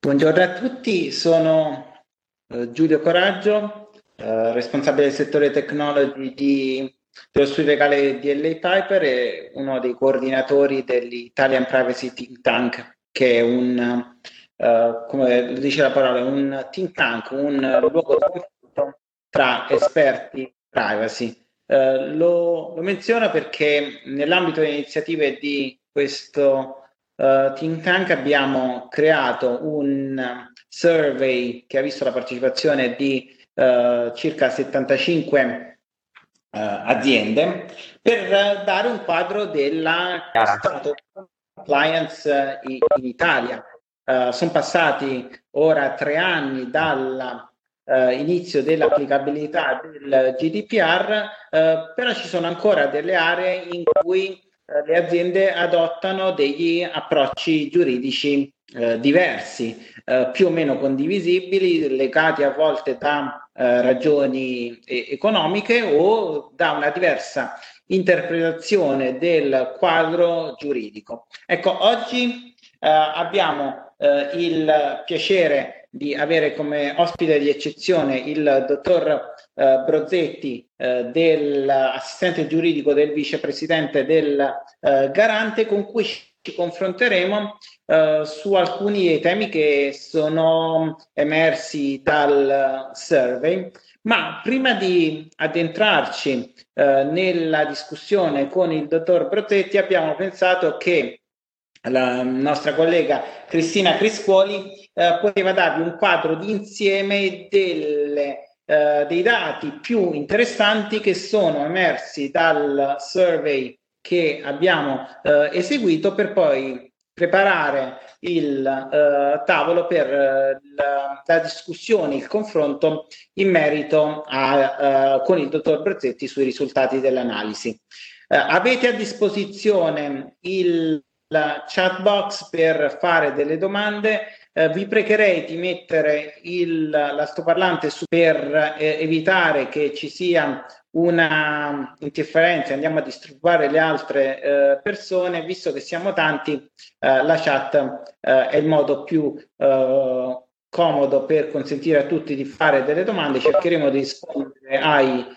Buongiorno a tutti, sono eh, Giulio Coraggio, eh, responsabile del settore technology di, dello studio legale di LA Piper e uno dei coordinatori dell'Italian Privacy Think Tank, che è un, eh, come dice la parola, un think tank, un luogo di confronto tra esperti privacy. Eh, lo, lo menziono perché nell'ambito delle iniziative di questo uh, think tank abbiamo creato un survey che ha visto la partecipazione di uh, circa 75 uh, aziende per dare un quadro della stato compliance in, in Italia. sono passati ora tre anni dalla Uh, inizio dell'applicabilità del GDPR, uh, però ci sono ancora delle aree in cui le aziende adottano degli approcci giuridici diversi, più o meno condivisibili, legati a volte da ragioni economiche o da una diversa interpretazione del quadro giuridico. Ecco, oggi abbiamo il piacere di avere come ospite di eccezione il dottor eh, Brozzetti, eh, dell'assistente giuridico del vicepresidente del eh, Garante, con cui ci confronteremo eh, su alcuni temi che sono emersi dal survey. Ma prima di addentrarci eh, nella discussione con il dottor Brozzetti, abbiamo pensato che la nostra collega Cristina Criscuoli eh, poteva darvi un quadro di insieme delle, eh, dei dati più interessanti che sono emersi dal survey che abbiamo eh, eseguito per poi preparare il eh, tavolo per eh, la, la, discussione, il confronto in merito a, eh, con il dottor Brezzetti sui risultati dell'analisi. avete a disposizione il chat box per fare delle domande. Eh, vi pregherei di mettere il, l'altoparlante su per eh, evitare che ci sia una interferenza, andiamo a disturbare le altre eh, persone, visto che siamo tanti, eh, la chat eh, è il modo più eh, comodo per consentire a tutti di fare delle domande, cercheremo di rispondere ai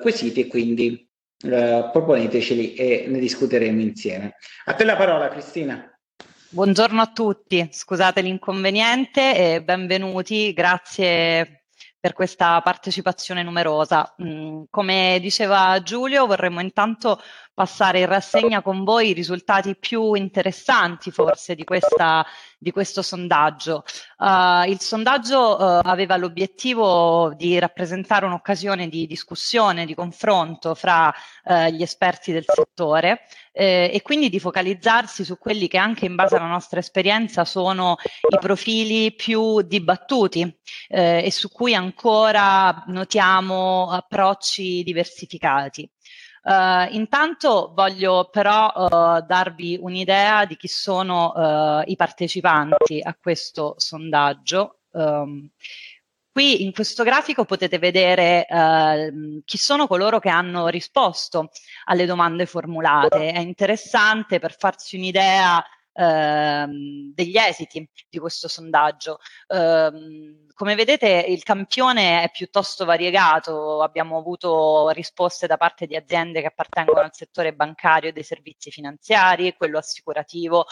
quesiti e quindi proponeteceli e ne discuteremo insieme. A te la parola Cristina. Buongiorno a tutti, scusate l'inconveniente e benvenuti, grazie per questa partecipazione numerosa. Mm, come diceva Giulio, vorremmo intanto passare in rassegna con voi i risultati più interessanti forse di questa di questo sondaggio. Uh, il sondaggio uh, aveva l'obiettivo di rappresentare un'occasione di discussione, di confronto fra uh, gli esperti del settore eh, e quindi di focalizzarsi su quelli che anche in base alla nostra esperienza sono i profili più dibattuti eh, e su cui ancora notiamo approcci diversificati. Uh, intanto voglio però uh, darvi un'idea di chi sono uh, i partecipanti a questo sondaggio. Um, qui in questo grafico potete vedere chi sono coloro che hanno risposto alle domande formulate. È interessante per farsi un'idea ehm, degli esiti di questo sondaggio. Ehm, come vedete il campione è piuttosto variegato, abbiamo avuto risposte da parte di aziende che appartengono al settore bancario e dei servizi finanziari, quello assicurativo,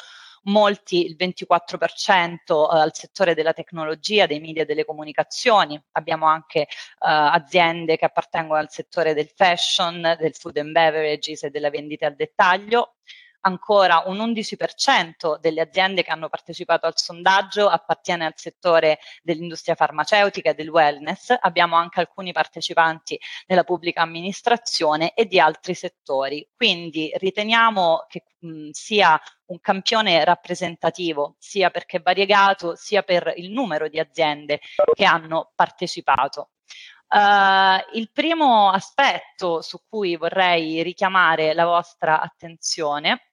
molti, il 24% eh, al settore della tecnologia, dei media e delle comunicazioni. Abbiamo anche eh, aziende che appartengono al settore del fashion, del food and beverages e della vendita al dettaglio ancora un 11% delle aziende che hanno partecipato al sondaggio appartiene al settore dell'industria farmaceutica e del wellness, abbiamo anche alcuni partecipanti nella pubblica amministrazione e di altri settori. Quindi riteniamo che mh, sia un campione rappresentativo, sia perché variegato, sia per il numero di aziende che hanno partecipato. Uh, il primo aspetto su cui vorrei richiamare la vostra attenzione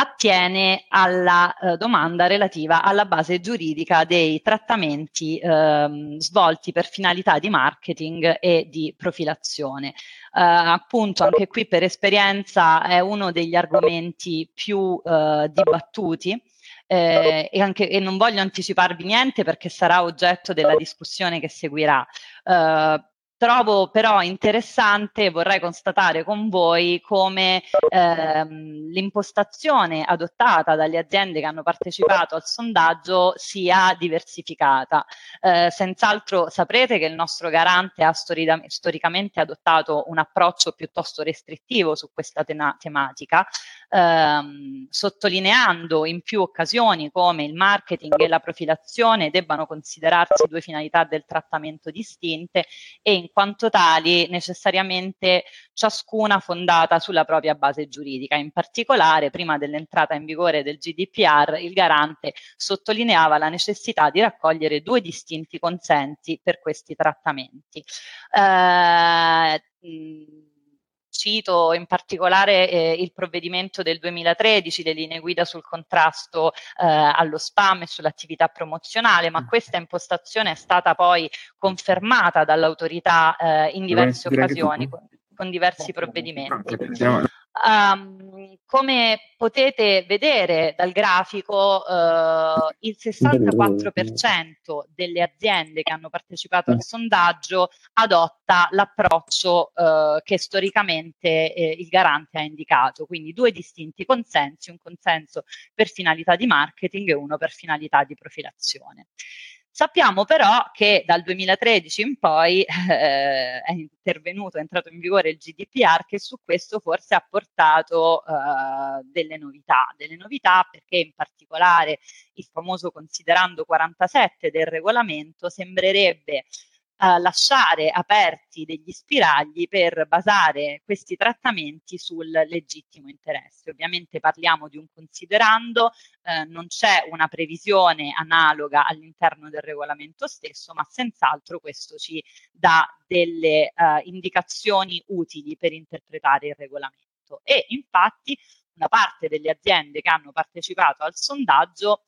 attiene alla eh, domanda relativa alla base giuridica dei trattamenti ehm, svolti per finalità di marketing e di profilazione. Eh, appunto, anche qui per esperienza è uno degli argomenti più eh, dibattuti eh, e, anche, e non voglio anticiparvi niente perché sarà oggetto della discussione che seguirà. Uh, Trovo però interessante e vorrei constatare con voi come ehm, l'impostazione adottata dalle aziende che hanno partecipato al sondaggio sia diversificata. Eh, senz'altro saprete che il nostro garante ha storida- storicamente adottato un approccio piuttosto restrittivo su questa tema- tematica, ehm, sottolineando in più occasioni come il marketing e la profilazione debbano considerarsi due finalità del trattamento distinte e in quanto tali necessariamente ciascuna fondata sulla propria base giuridica. In particolare, prima dell'entrata in vigore del GDPR, il garante sottolineava la necessità di raccogliere due distinti consensi per questi trattamenti. Eh, cito in particolare eh, il provvedimento del 2013, le linee guida sul contrasto eh, allo spam e sull'attività promozionale, ma mm. questa impostazione è stata poi confermata dall'autorità eh, in diverse occasioni con, con diversi provvedimenti. Um, come potete vedere dal grafico, uh, il 64% delle aziende che hanno partecipato al sondaggio adotta l'approccio uh, che storicamente eh, il garante ha indicato, quindi due distinti consensi, un consenso per finalità di marketing e uno per finalità di profilazione. Sappiamo però che dal 2013 in poi eh, è intervenuto, è entrato in vigore il GDPR che su questo forse ha portato eh, delle novità, delle novità perché in particolare il famoso considerando 47 del regolamento sembrerebbe uh, lasciare aperti degli spiragli per basare questi trattamenti sul legittimo interesse. Ovviamente parliamo di un considerando, eh, non c'è una previsione analoga all'interno del regolamento stesso, ma senz'altro questo ci dà delle uh, indicazioni utili per interpretare il regolamento. E infatti una parte delle aziende che hanno partecipato al sondaggio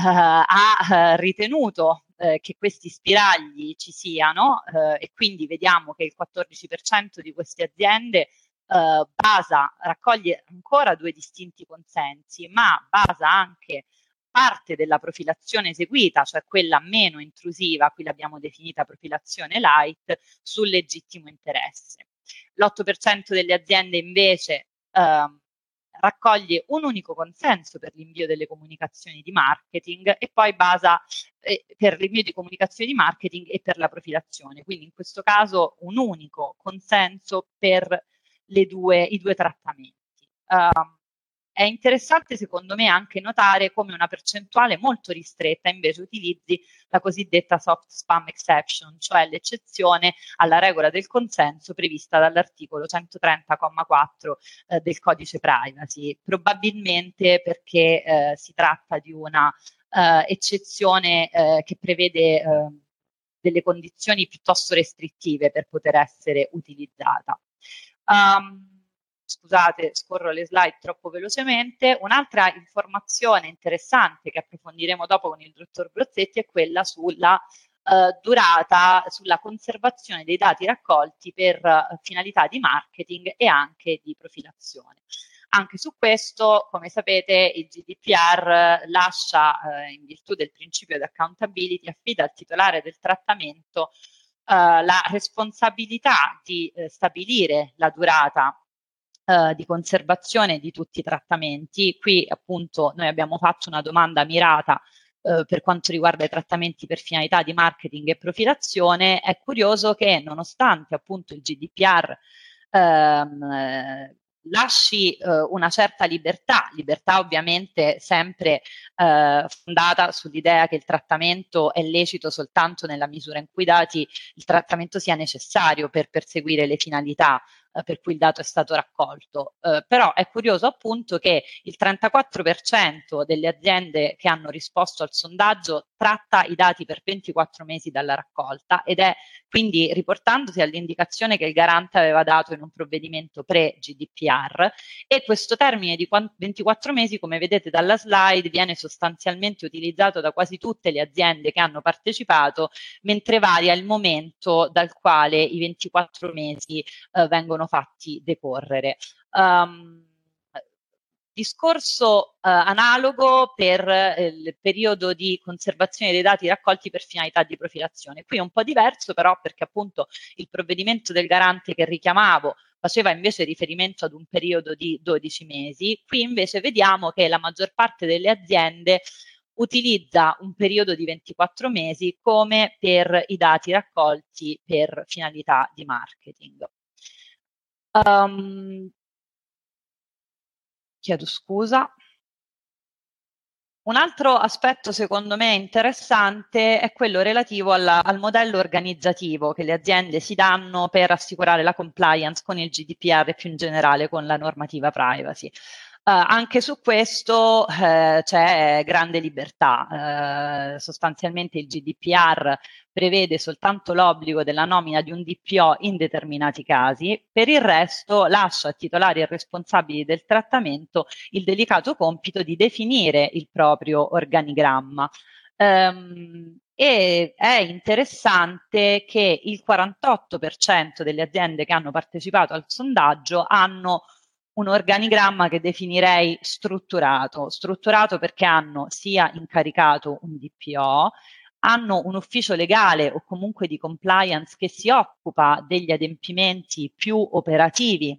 ha uh, ritenuto eh, che questi spiragli ci siano eh, e quindi vediamo che il 14% di queste aziende eh, basa, raccoglie ancora due distinti consensi, ma basa anche parte della profilazione eseguita, cioè quella meno intrusiva, qui l'abbiamo definita profilazione light, sul legittimo interesse. L'8% delle aziende invece eh, raccoglie un unico consenso per l'invio delle comunicazioni di marketing e poi basa eh, per l'invio di comunicazioni di marketing e per la profilazione. Quindi in questo caso un unico consenso per due, i due trattamenti. Um, è interessante secondo me anche notare come una percentuale molto ristretta invece utilizzi la cosiddetta soft spam exception, cioè l'eccezione alla regola del consenso prevista dall'articolo 130,4 eh, del codice privacy, probabilmente perché eh, si tratta di una eh, eccezione eh, che prevede ehm, delle condizioni piuttosto restrittive per poter essere utilizzata. Um, scusate, scorro le slide troppo velocemente. Un'altra informazione interessante che approfondiremo dopo con il dottor Brozzetti è quella sulla Uh, durata sulla conservazione dei dati raccolti per uh, finalità di marketing e anche di profilazione. Anche su questo, come sapete, il GDPR lascia, uh, in virtù del principio di accountability, affida al titolare del trattamento la responsabilità di stabilire la durata eh, di conservazione di tutti i trattamenti. Qui appunto noi abbiamo fatto una domanda mirata eh, per quanto riguarda i trattamenti per finalità di marketing e profilazione. È curioso che nonostante appunto il GDPR ehm, lasci eh, una certa libertà, libertà ovviamente sempre eh, fondata sull'idea che il trattamento è lecito soltanto nella misura in cui dati, il trattamento sia necessario per perseguire le finalità eh, per cui il dato è stato raccolto. Eh, però è curioso appunto che il 34% delle aziende che hanno risposto al sondaggio tratta i dati per 24 mesi dalla raccolta ed è quindi riportandosi all'indicazione che il garante aveva dato in un provvedimento pre-GDPR e questo termine di 24 mesi, come vedete dalla slide, viene sostanzialmente utilizzato da quasi tutte le aziende che hanno partecipato, mentre varia il momento dal quale i 24 mesi eh, vengono fatti decorrere. Um, Discorso eh, analogo per eh, il periodo di conservazione dei dati raccolti per finalità di profilazione. Qui è un po' diverso però perché appunto il provvedimento del garante che richiamavo faceva invece riferimento ad un periodo di 12 mesi. Qui invece vediamo che la maggior parte delle aziende utilizza un periodo di 24 mesi come per i dati raccolti per finalità di marketing. Um, chiedo scusa. Un altro aspetto secondo me interessante è quello relativo alla, al modello organizzativo che le aziende si danno per assicurare la compliance con il GDPR e più in generale con la normativa privacy. Uh, anche su questo uh, c'è grande libertà. Uh, sostanzialmente il GDPR prevede soltanto l'obbligo della nomina di un DPO in determinati casi, per il resto lascia a titolari e responsabili del trattamento il delicato compito di definire il proprio organigramma. Um, e è interessante che il 48% delle aziende che hanno partecipato al sondaggio hanno un organigramma che definirei strutturato, strutturato perché hanno sia incaricato un DPO, hanno un ufficio legale o comunque di compliance che si occupa degli adempimenti più operativi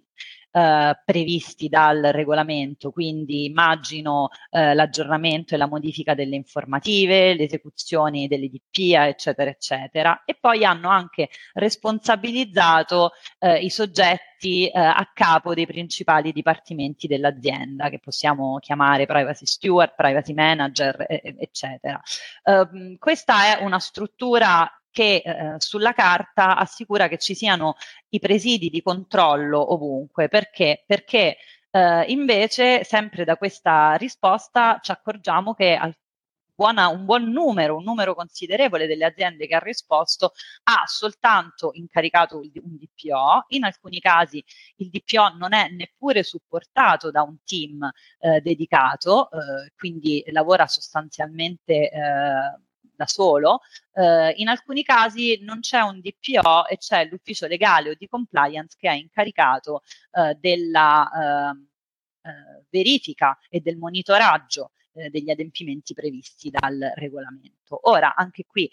eh, previsti dal regolamento, quindi immagino eh, l'aggiornamento e la modifica delle informative, le esecuzioni delle DPA, eccetera, eccetera. E poi hanno anche responsabilizzato eh, i soggetti eh, a capo dei principali dipartimenti dell'azienda, che possiamo chiamare privacy steward, privacy manager, eccetera. Ehm, questa è una struttura che eh, sulla carta assicura che ci siano i presidi di controllo ovunque. Perché? Perché eh, invece, sempre da questa risposta, ci accorgiamo che al Buona, un buon numero, un numero considerevole delle aziende che ha risposto ha soltanto incaricato un DPO, in alcuni casi il DPO non è neppure supportato da un team eh, dedicato, eh, quindi lavora sostanzialmente eh, da solo, eh, in alcuni casi non c'è un DPO e c'è l'ufficio legale o di compliance che è incaricato eh, della ehm, eh, verifica e del monitoraggio eh, degli adempimenti previsti dal regolamento. Ora, anche qui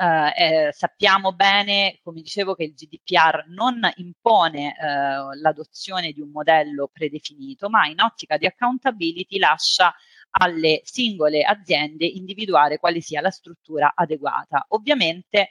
Uh, eh, sappiamo bene, come dicevo, che il GDPR non impone uh, l'adozione di un modello predefinito, ma in ottica di accountability lascia alle singole aziende individuare quale sia la struttura adeguata. Ovviamente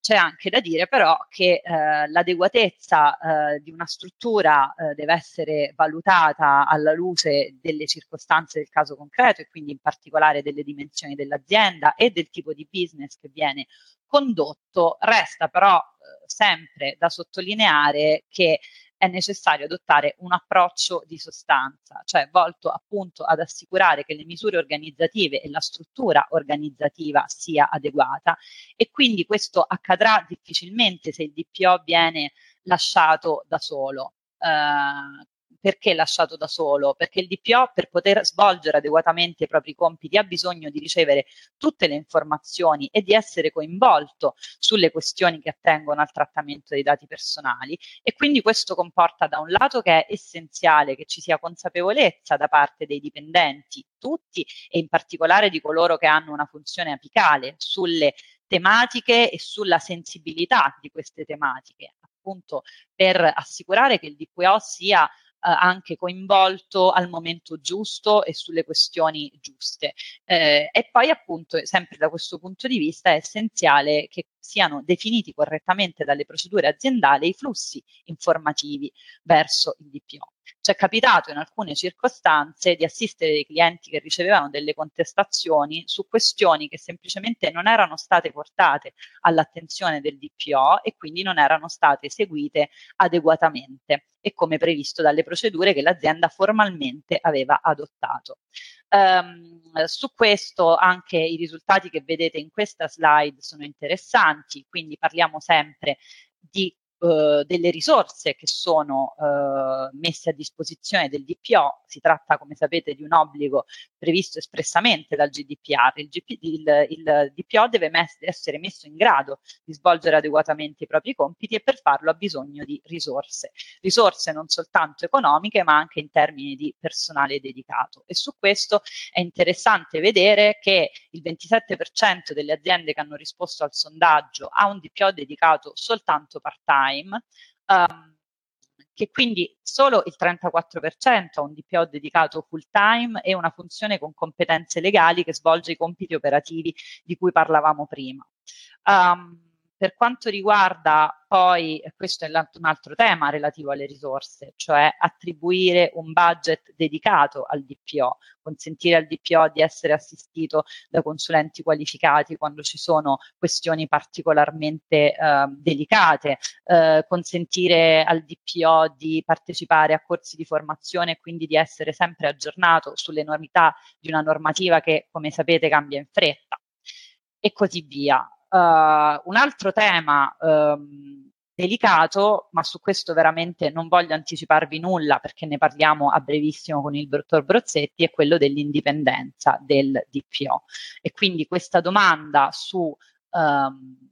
c'è anche da dire però che eh, l'adeguatezza eh, di una struttura eh, deve essere valutata alla luce delle circostanze del caso concreto e quindi in particolare delle dimensioni dell'azienda e del tipo di business che viene condotto. Resta però eh, sempre da sottolineare che è necessario adottare un approccio di sostanza, cioè volto appunto ad assicurare che le misure organizzative e la struttura organizzativa sia adeguata e quindi questo accadrà difficilmente se il DPO viene lasciato da solo. Uh, perché lasciato da solo? Perché il DPO per poter svolgere adeguatamente i propri compiti ha bisogno di ricevere tutte le informazioni e di essere coinvolto sulle questioni che attengono al trattamento dei dati personali e quindi questo comporta da un lato che è essenziale che ci sia consapevolezza da parte dei dipendenti, tutti e in particolare di coloro che hanno una funzione apicale sulle tematiche e sulla sensibilità di queste tematiche, appunto per assicurare che il DPO sia anche coinvolto al momento giusto e sulle questioni giuste. Eh, e poi appunto, sempre da questo punto di vista, è essenziale che siano definiti correttamente dalle procedure aziendali i flussi informativi verso il DPO. Ci è capitato in alcune circostanze di assistere dei clienti che ricevevano delle contestazioni su questioni che semplicemente non erano state portate all'attenzione del DPO e quindi non erano state eseguite adeguatamente e come previsto dalle procedure che l'azienda formalmente aveva adottato. Um, su questo anche i risultati che vedete in questa slide sono interessanti, quindi parliamo sempre di eh, delle risorse che sono eh, messe a disposizione del DPO. Si tratta, come sapete, di un obbligo previsto espressamente dal GDPR. Il, GP, il, il DPO deve mes- essere messo in grado di svolgere adeguatamente i propri compiti e per farlo ha bisogno di risorse. Risorse non soltanto economiche, ma anche in termini di personale dedicato. E su questo è interessante vedere che il 27% delle aziende che hanno risposto al sondaggio ha un DPO dedicato soltanto part-time time, um, che quindi solo il 34% ha un DPO dedicato full time e una funzione con competenze legali che svolge i compiti operativi di cui parlavamo prima. Um, per quanto riguarda poi, questo è un altro tema relativo alle risorse, cioè attribuire un budget dedicato al DPO, consentire al DPO di essere assistito da consulenti qualificati quando ci sono questioni particolarmente eh, delicate, eh, consentire al DPO di partecipare a corsi di formazione e quindi di essere sempre aggiornato sulle novità di una normativa che, come sapete, cambia in fretta e così via. Uh, un altro tema um, delicato, ma su questo veramente non voglio anticiparvi nulla perché ne parliamo a brevissimo con il dottor Brozzetti, è quello dell'indipendenza del DPO. E quindi questa domanda su um,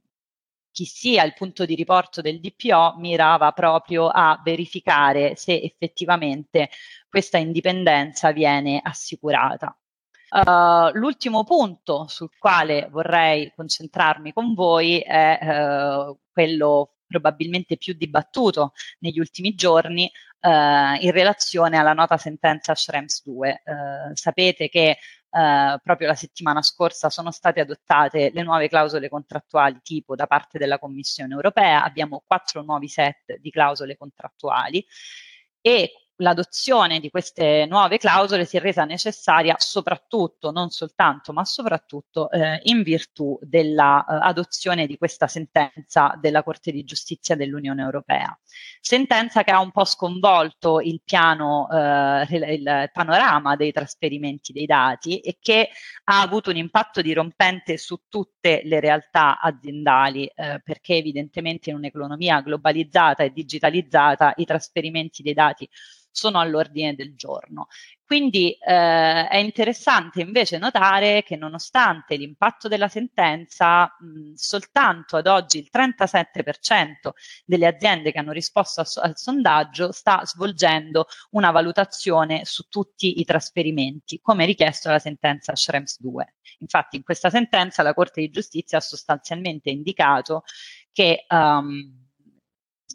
chi sia il punto di riporto del DPO mirava proprio a verificare se effettivamente questa indipendenza viene assicurata. Uh, l'ultimo punto sul quale vorrei concentrarmi con voi è uh, quello probabilmente più dibattuto negli ultimi giorni uh, in relazione alla nota sentenza Schrems 2. sapete che proprio la settimana scorsa sono state adottate le nuove clausole contrattuali tipo da parte della Commissione europea, abbiamo quattro nuovi set di clausole contrattuali e l'adozione di queste nuove clausole si è resa necessaria soprattutto, non soltanto, ma soprattutto eh, in virtù dell'adozione eh, di questa sentenza della Corte di Giustizia dell'Unione Europea. Sentenza che ha un po' sconvolto il piano, eh, il panorama dei trasferimenti dei dati e che ha avuto un impatto dirompente su tutte le realtà aziendali, eh, perché evidentemente in un'economia globalizzata e digitalizzata i trasferimenti dei dati sono all'ordine del giorno. Quindi eh, è interessante invece notare che nonostante l'impatto della sentenza, mh, soltanto ad oggi il 37% delle aziende che hanno risposto a, al sondaggio sta svolgendo una valutazione su tutti i trasferimenti, come richiesto dalla sentenza Schrems 2. Infatti in questa sentenza la Corte di Giustizia ha sostanzialmente indicato che um,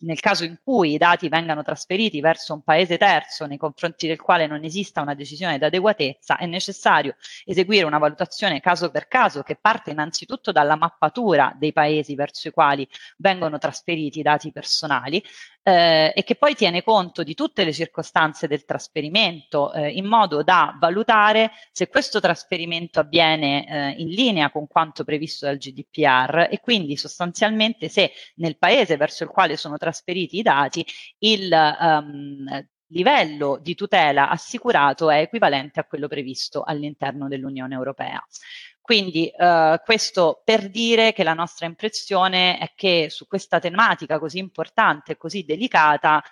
nel caso in cui i dati vengano trasferiti verso un paese terzo nei confronti del quale non esista una decisione d'adeguatezza, è necessario eseguire una valutazione caso per caso che parte innanzitutto dalla mappatura dei paesi verso i quali vengono trasferiti i dati personali eh, e che poi tiene conto di tutte le circostanze del trasferimento eh, in modo da valutare se questo trasferimento avviene eh, in linea con quanto previsto dal GDPR e quindi sostanzialmente se nel paese verso il quale sono trasferiti i dati il um, livello di tutela assicurato è equivalente a quello previsto all'interno dell'Unione Europea. Quindi eh, questo per dire che la nostra impressione è che su questa tematica così importante e così delicata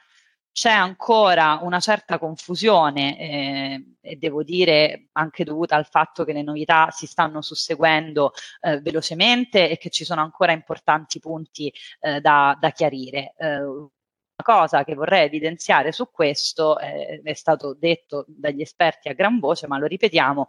c'è ancora una certa confusione eh, e devo dire anche dovuta al fatto che le novità si stanno susseguendo eh, velocemente e che ci sono ancora importanti punti eh, da, da, chiarire. Cosa che vorrei evidenziare su questo, eh, è stato detto dagli esperti a gran voce, ma lo ripetiamo,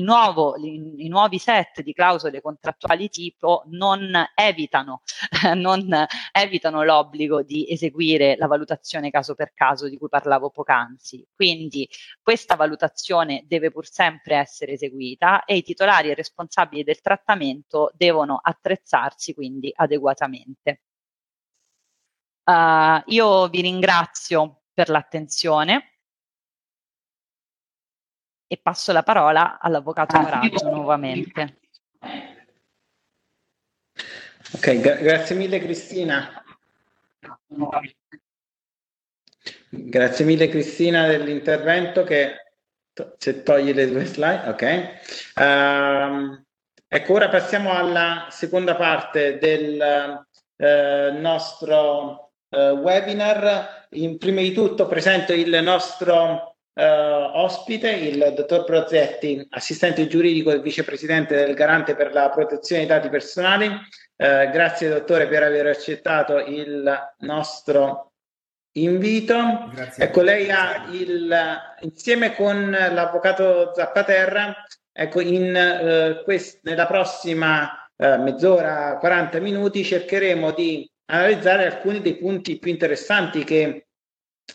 nuovo, i, i nuovi set di clausole contrattuali tipo non evitano, non evitano l'obbligo di eseguire la valutazione caso per caso di cui parlavo poc'anzi. Quindi questa valutazione deve pur sempre essere eseguita e i titolari e responsabili del trattamento devono attrezzarsi quindi adeguatamente. Uh, io vi ringrazio per l'attenzione e passo la parola all'avvocato Coraggio nuovamente. Ok, gra- grazie mille Cristina. Grazie mille Cristina dell'intervento che se togli le due slide, ok. Um, ecco, ora passiamo alla seconda parte del uh, nostro eh, webinar. In, prima di tutto presento il nostro eh, ospite, il dottor Prozetti, assistente giuridico e vicepresidente del Garante per la protezione dei dati personali. Eh, grazie dottore per aver accettato il nostro invito. Grazie ecco, lei ha il, insieme con l'avvocato Zappaterra, ecco, in, eh, quest, nella prossima eh, mezz'ora, 40 minuti, cercheremo di analizzare alcuni dei punti più interessanti che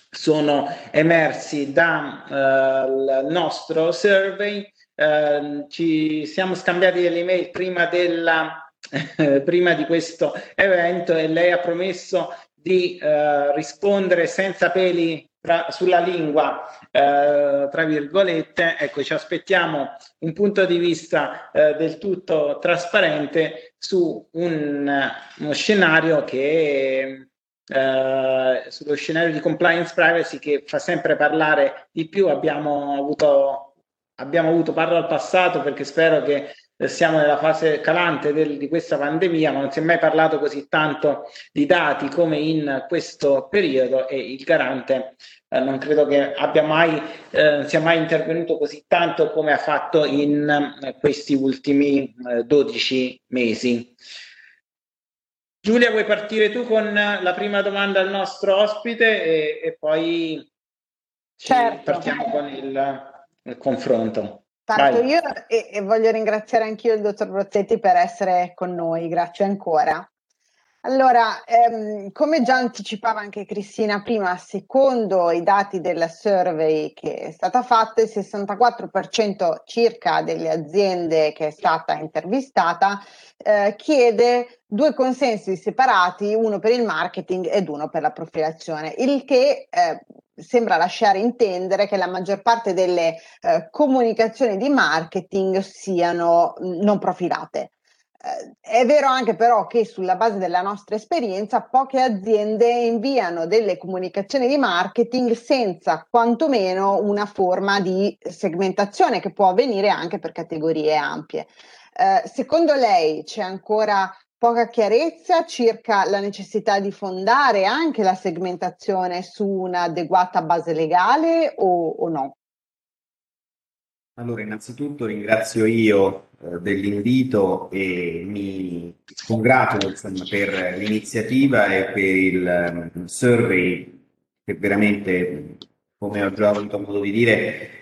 sono emersi dal eh, nostro survey. Eh, ci siamo scambiati delle email prima, della, prima di questo evento e lei ha promesso di eh, rispondere senza peli tra, sulla lingua, eh, tra virgolette, ecco, ci aspettiamo un punto di vista eh, del tutto trasparente su un, uno scenario che eh, sullo scenario di compliance privacy che fa sempre parlare di più. Abbiamo avuto, abbiamo avuto parlo al passato perché spero che siamo nella fase calante del, di questa pandemia, ma non si è mai parlato così tanto di dati come in questo periodo e il garante eh, non credo che abbia mai, eh, sia mai intervenuto così tanto come ha fatto in eh, questi ultimi 12 eh, mesi. Giulia, vuoi partire tu con la prima domanda al nostro ospite e, e poi certo. partiamo con il, il confronto. Parto io e, e, voglio ringraziare anch'io il dottor Brozzetti per essere con noi, grazie ancora. Allora, ehm, come già anticipava anche Cristina prima, secondo i dati della survey che è stata fatta, il 64% circa delle aziende che è stata intervistata eh, chiede due consensi separati, uno per il marketing ed uno per la profilazione, il che eh, sembra lasciare intendere che la maggior parte delle eh, comunicazioni di marketing siano non profilate. Eh, è vero anche però che sulla base della nostra esperienza poche aziende inviano delle comunicazioni di marketing senza quantomeno una forma di segmentazione che può avvenire anche per categorie ampie. Eh, secondo lei c'è ancora poca chiarezza circa la necessità di fondare anche la segmentazione su un'adeguata base legale o, o no? Allora, innanzitutto ringrazio io eh, dell'invito e mi congratulo insomma, per l'iniziativa e per il um, survey che veramente, come ho già avuto modo di dire,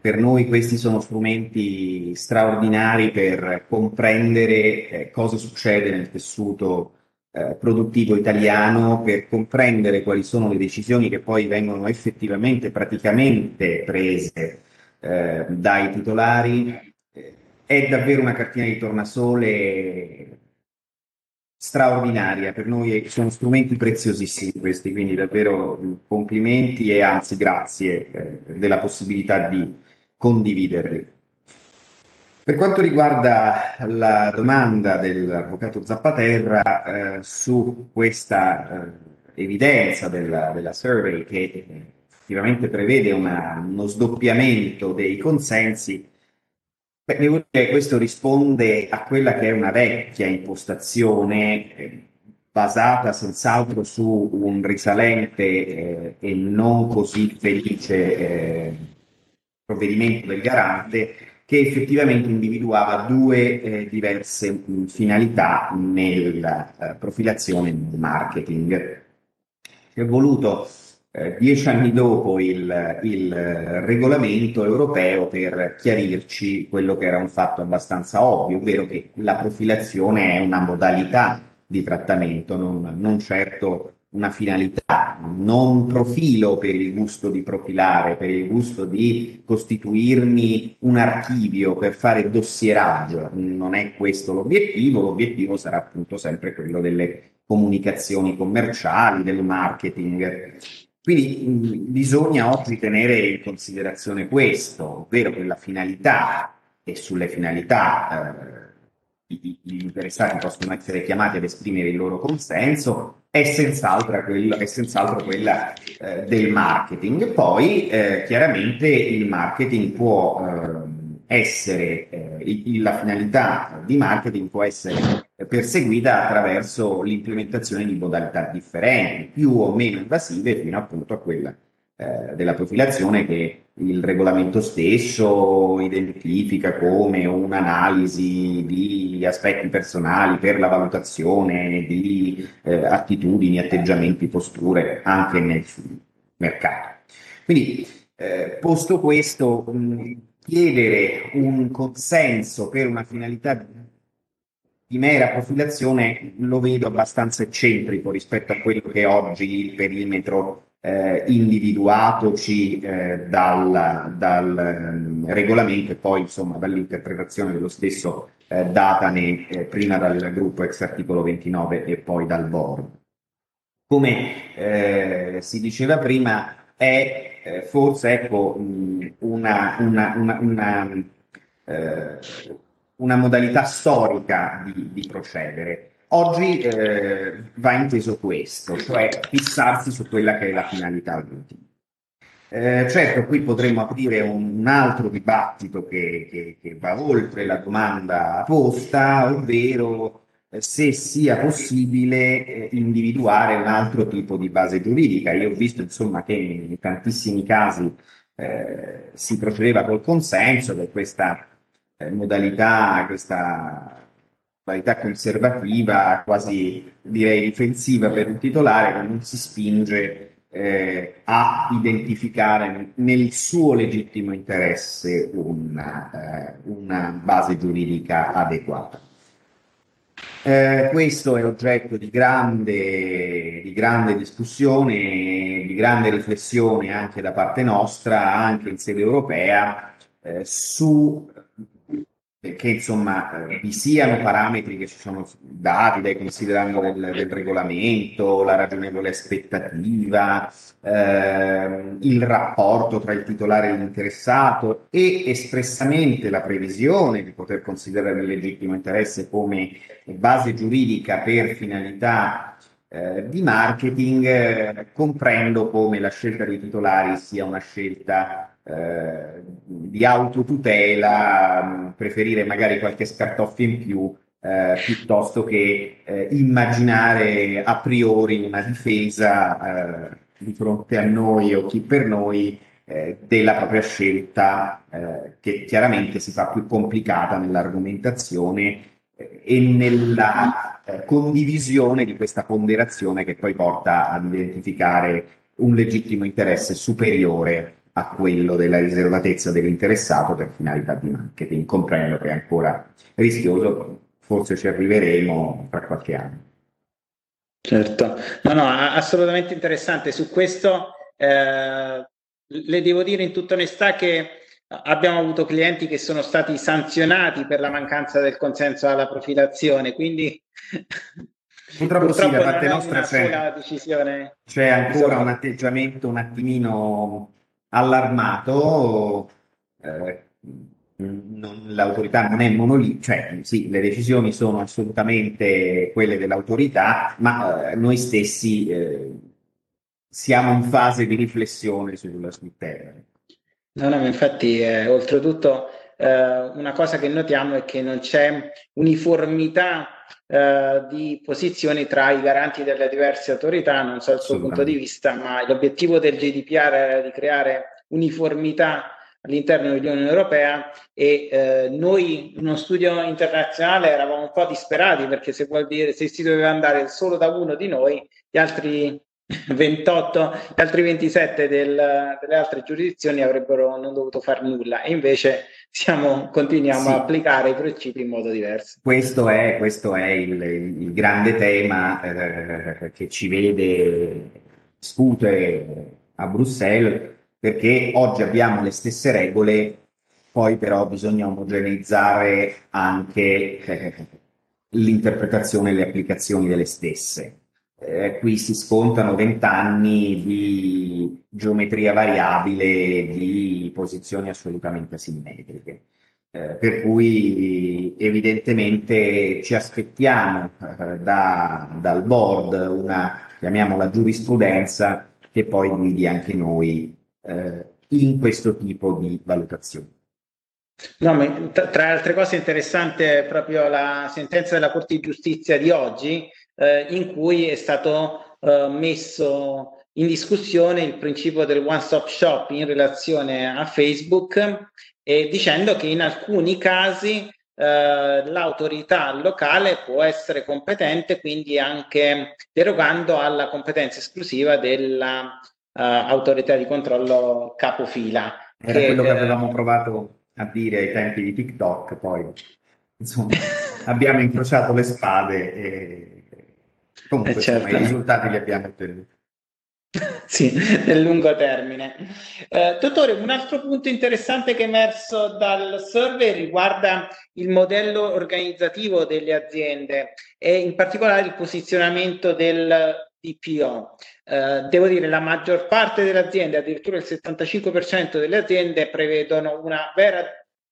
per noi questi sono strumenti straordinari per comprendere eh, cosa succede nel tessuto eh, produttivo italiano, per comprendere quali sono le decisioni che poi vengono effettivamente, praticamente prese eh, dai titolari. È davvero una cartina di tornasole straordinaria. Per noi sono strumenti preziosissimi questi, quindi davvero complimenti e anzi grazie eh, della possibilità di condividerli. Per quanto riguarda la domanda dell'avvocato Zappaterra eh, su questa eh, evidenza della, della, survey che effettivamente prevede una, uno sdoppiamento dei consensi, Beh, devo dire che questo risponde a quella che è una vecchia impostazione eh, basata senz'altro su un risalente eh, e non così felice eh, provvedimento del garante che effettivamente individuava due eh, diverse mh, finalità nella eh, profilazione e nel marketing. Si è voluto eh, dieci anni dopo il, il, regolamento europeo per chiarirci quello che era un fatto abbastanza ovvio, ovvero che la profilazione è una modalità di trattamento, non, non certo una finalità, non profilo per il gusto di profilare, per il gusto di costituirmi un archivio per fare dossieraggio, non è questo l'obiettivo, l'obiettivo sarà appunto sempre quello delle comunicazioni commerciali, del marketing. Quindi bisogna oggi tenere in considerazione questo, ovvero che la finalità e sulle finalità eh, gli interessati possono essere chiamati ad esprimere il loro consenso, è senz'altro quella, è senz'altro quella eh, del marketing. Poi eh, chiaramente il marketing può eh, essere, eh, la finalità di marketing può essere perseguita attraverso l'implementazione di modalità differenti, più o meno invasive, fino appunto a quella eh, della profilazione che il regolamento stesso identifica come un'analisi di aspetti personali per la valutazione di eh, attitudini, atteggiamenti, posture anche nel mercato. Quindi, eh, posto questo, mh, chiedere un consenso per una finalità di mera profilazione lo vedo abbastanza eccentrico rispetto a quello che oggi il perimetro eh, individuatoci eh, dal, dal eh, regolamento e poi insomma dall'interpretazione dello stesso eh, datane eh, prima dal gruppo ex articolo 29 e poi dal board. Come eh, si diceva prima, è forse ecco, una, una, una, una, una modalità storica di, di procedere Oggi eh, va inteso questo, cioè fissarsi su quella che è la finalità ultima. Eh, certo, qui potremmo aprire un, un altro dibattito che, che, che, va oltre la domanda posta, ovvero eh, se sia possibile eh, individuare un altro tipo di base giuridica. Io ho visto insomma che in tantissimi casi eh, si procedeva col consenso, per questa eh, modalità, questa qualità conservativa, quasi direi difensiva per un titolare che non si spinge eh, a identificare nel suo legittimo interesse una, eh, una base giuridica adeguata. Eh, questo è oggetto di grande, di grande discussione, di grande riflessione anche da parte nostra, anche in sede europea, eh, su che insomma eh, vi siano parametri che ci sono dati dai considerando del, del regolamento, la ragionevole aspettativa, eh, il rapporto tra il titolare e l'interessato e espressamente la previsione di poter considerare il legittimo interesse come base giuridica per finalità eh, di marketing, eh, comprendo come la scelta dei titolari sia una scelta eh, di autotutela, mm, preferire magari qualche scartoffio in più eh, piuttosto che eh, immaginare a priori una difesa eh, di fronte a noi o chi per noi eh, della propria scelta che chiaramente si fa più complicata nell'argomentazione e nella condivisione di questa ponderazione che poi porta ad identificare un legittimo interesse superiore a quello della riservatezza dell'interessato per finalità di marketing. Comprendo che è ancora rischioso, forse ci arriveremo tra qualche anno. Certo, no, no, assolutamente interessante. Su questo eh, le devo dire in tutta onestà che abbiamo avuto clienti che sono stati sanzionati per la mancanza del consenso alla profilazione, quindi Purtroppo, Purtroppo sì, da parte nostra c'è, c'è ancora un atteggiamento un attimino allarmato, eh, non, l'autorità non è monolitica, cioè sì, le decisioni sono assolutamente quelle dell'autorità, ma eh, noi stessi eh, siamo in fase di riflessione sul, sul tema. No, no, infatti, eh, oltretutto, eh, una cosa che notiamo è che non c'è uniformità eh, di posizioni tra i garanti delle diverse autorità, non so il suo punto di vista, ma l'obiettivo del GDPR era di creare uniformità all'interno dell'Unione Europea e eh, noi in uno studio internazionale eravamo un po' disperati perché se vuol dire se si doveva andare solo da uno di noi, gli altri 28, gli altri 27 del, delle altre giurisdizioni avrebbero non dovuto fare nulla. E invece siamo, continuiamo sì. a applicare i principi in modo diverso. Questo è, questo è il, il, grande tema eh, che ci vede discutere a Bruxelles perché oggi abbiamo le stesse regole, poi però bisogna omogeneizzare anche eh, l'interpretazione e le applicazioni delle stesse eh, qui si scontano vent'anni di geometria variabile, di posizioni assolutamente asimmetriche. Eh, per cui evidentemente ci aspettiamo eh, da, dal board una, chiamiamola giurisprudenza, che poi guidi anche noi eh, in questo tipo di valutazioni. No, tra, tra altre cose interessante proprio la sentenza della Corte di Giustizia di oggi, eh, in cui è stato eh, messo in discussione il principio del one stop shop in relazione a Facebook e dicendo che in alcuni casi eh, l'autorità locale può essere competente, quindi anche derogando alla competenza esclusiva dell'autorità eh, di controllo capofila. Era che, quello che avevamo provato a dire ai tempi di TikTok, poi insomma abbiamo incrociato le spade e comunque eh certo. i risultati li abbiamo ottenuti. Sì, nel lungo termine. Eh, dottore, un altro punto interessante che è emerso dal survey riguarda il modello organizzativo delle aziende e in particolare il posizionamento del DPO. Eh, devo dire, la maggior parte delle aziende, addirittura il 75% delle aziende, prevedono una vera,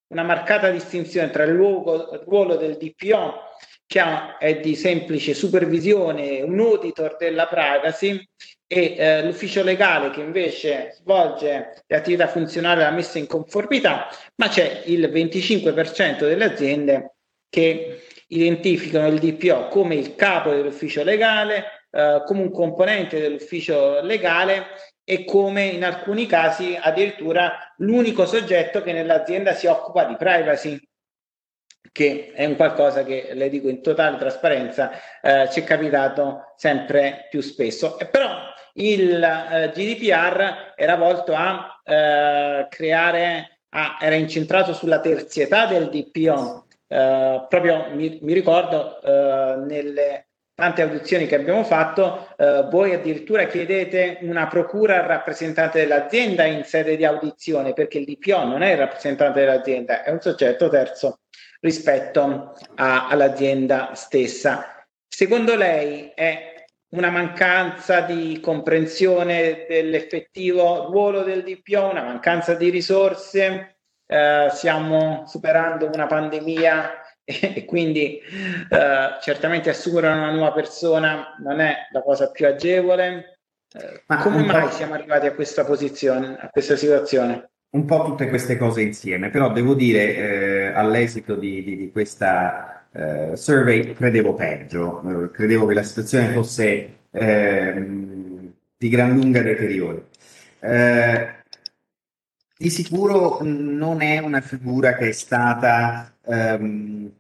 una marcata distinzione tra il, luogo, il ruolo del DPO che è di semplice supervisione, un auditor della privacy e eh, l'ufficio legale che invece svolge le attività funzionali della messa in conformità, ma c'è il 25% delle aziende che identificano il DPO come il capo dell'ufficio legale, eh, come un componente dell'ufficio legale e come in alcuni casi addirittura l'unico soggetto che nell'azienda si occupa di privacy che è un qualcosa che le dico in totale trasparenza eh, ci è capitato sempre più spesso. E però il eh, GDPR era volto a eh, creare, a, era incentrato sulla terzietà del DPO. Uh, proprio mi, mi ricordo uh, nelle tante audizioni che abbiamo fatto, uh, voi addirittura chiedete una procura al rappresentante dell'azienda in sede di audizione, perché il DPO non è il rappresentante dell'azienda, è un soggetto terzo rispetto a, all'azienda stessa. Secondo lei è una mancanza di comprensione dell'effettivo ruolo del DPO, una mancanza di risorse, eh, stiamo superando una pandemia e, e quindi eh, certamente assumere una nuova persona non è la cosa più agevole. Eh, come mai siamo arrivati a questa posizione, a questa situazione? Un po' tutte queste cose insieme, però devo dire eh, all'esito di, di, di questa eh, survey credevo peggio, eh, credevo che la situazione fosse eh, di gran lunga deteriore. Eh, di sicuro non è una figura che è stata, ehm,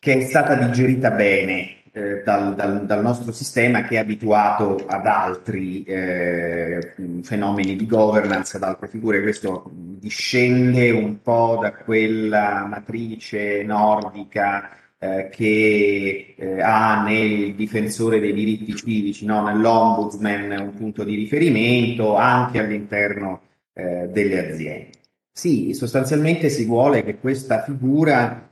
che è stata digerita bene eh, dal, dal, dal, nostro sistema che è abituato ad altri eh, fenomeni di governance, ad altre figure. Questo discende un po' da quella matrice nordica eh, che eh, ha nel difensore dei diritti civici, no? nell'ombudsman, un punto di riferimento anche all'interno eh, delle aziende. Sì, sostanzialmente si vuole che questa figura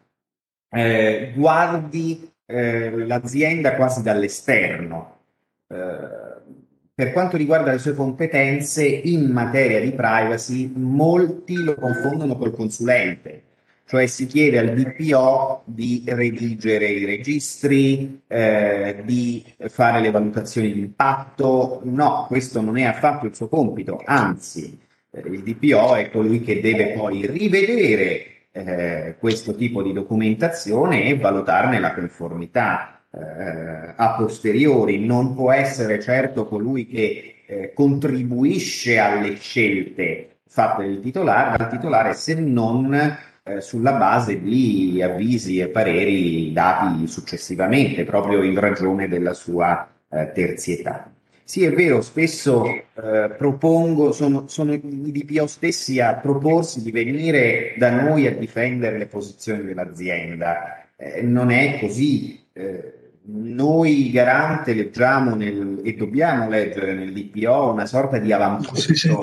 eh, guardi eh, l'azienda quasi dall'esterno. Eh, per quanto riguarda le sue competenze in materia di privacy, molti lo confondono col consulente, cioè si chiede al DPO di redigere i registri, eh, di fare le valutazioni di impatto. No, questo non è affatto il suo compito, anzi, eh, il DPO è colui che deve poi rivedere eh, questo tipo di documentazione e valutarne la conformità eh, a posteriori. Non può essere certo colui che eh, contribuisce alle scelte fatte dal titolare, dal titolare se non eh, sulla base di avvisi e pareri dati successivamente, proprio in ragione della sua eh, terzietà. Sì, è vero, spesso eh, propongo, sono, sono, i DPO stessi a proporsi di venire da noi a difendere le posizioni dell'azienda. Eh, non è così. Eh, noi garante leggiamo nel, e dobbiamo leggere nel DPO una sorta di avamposto,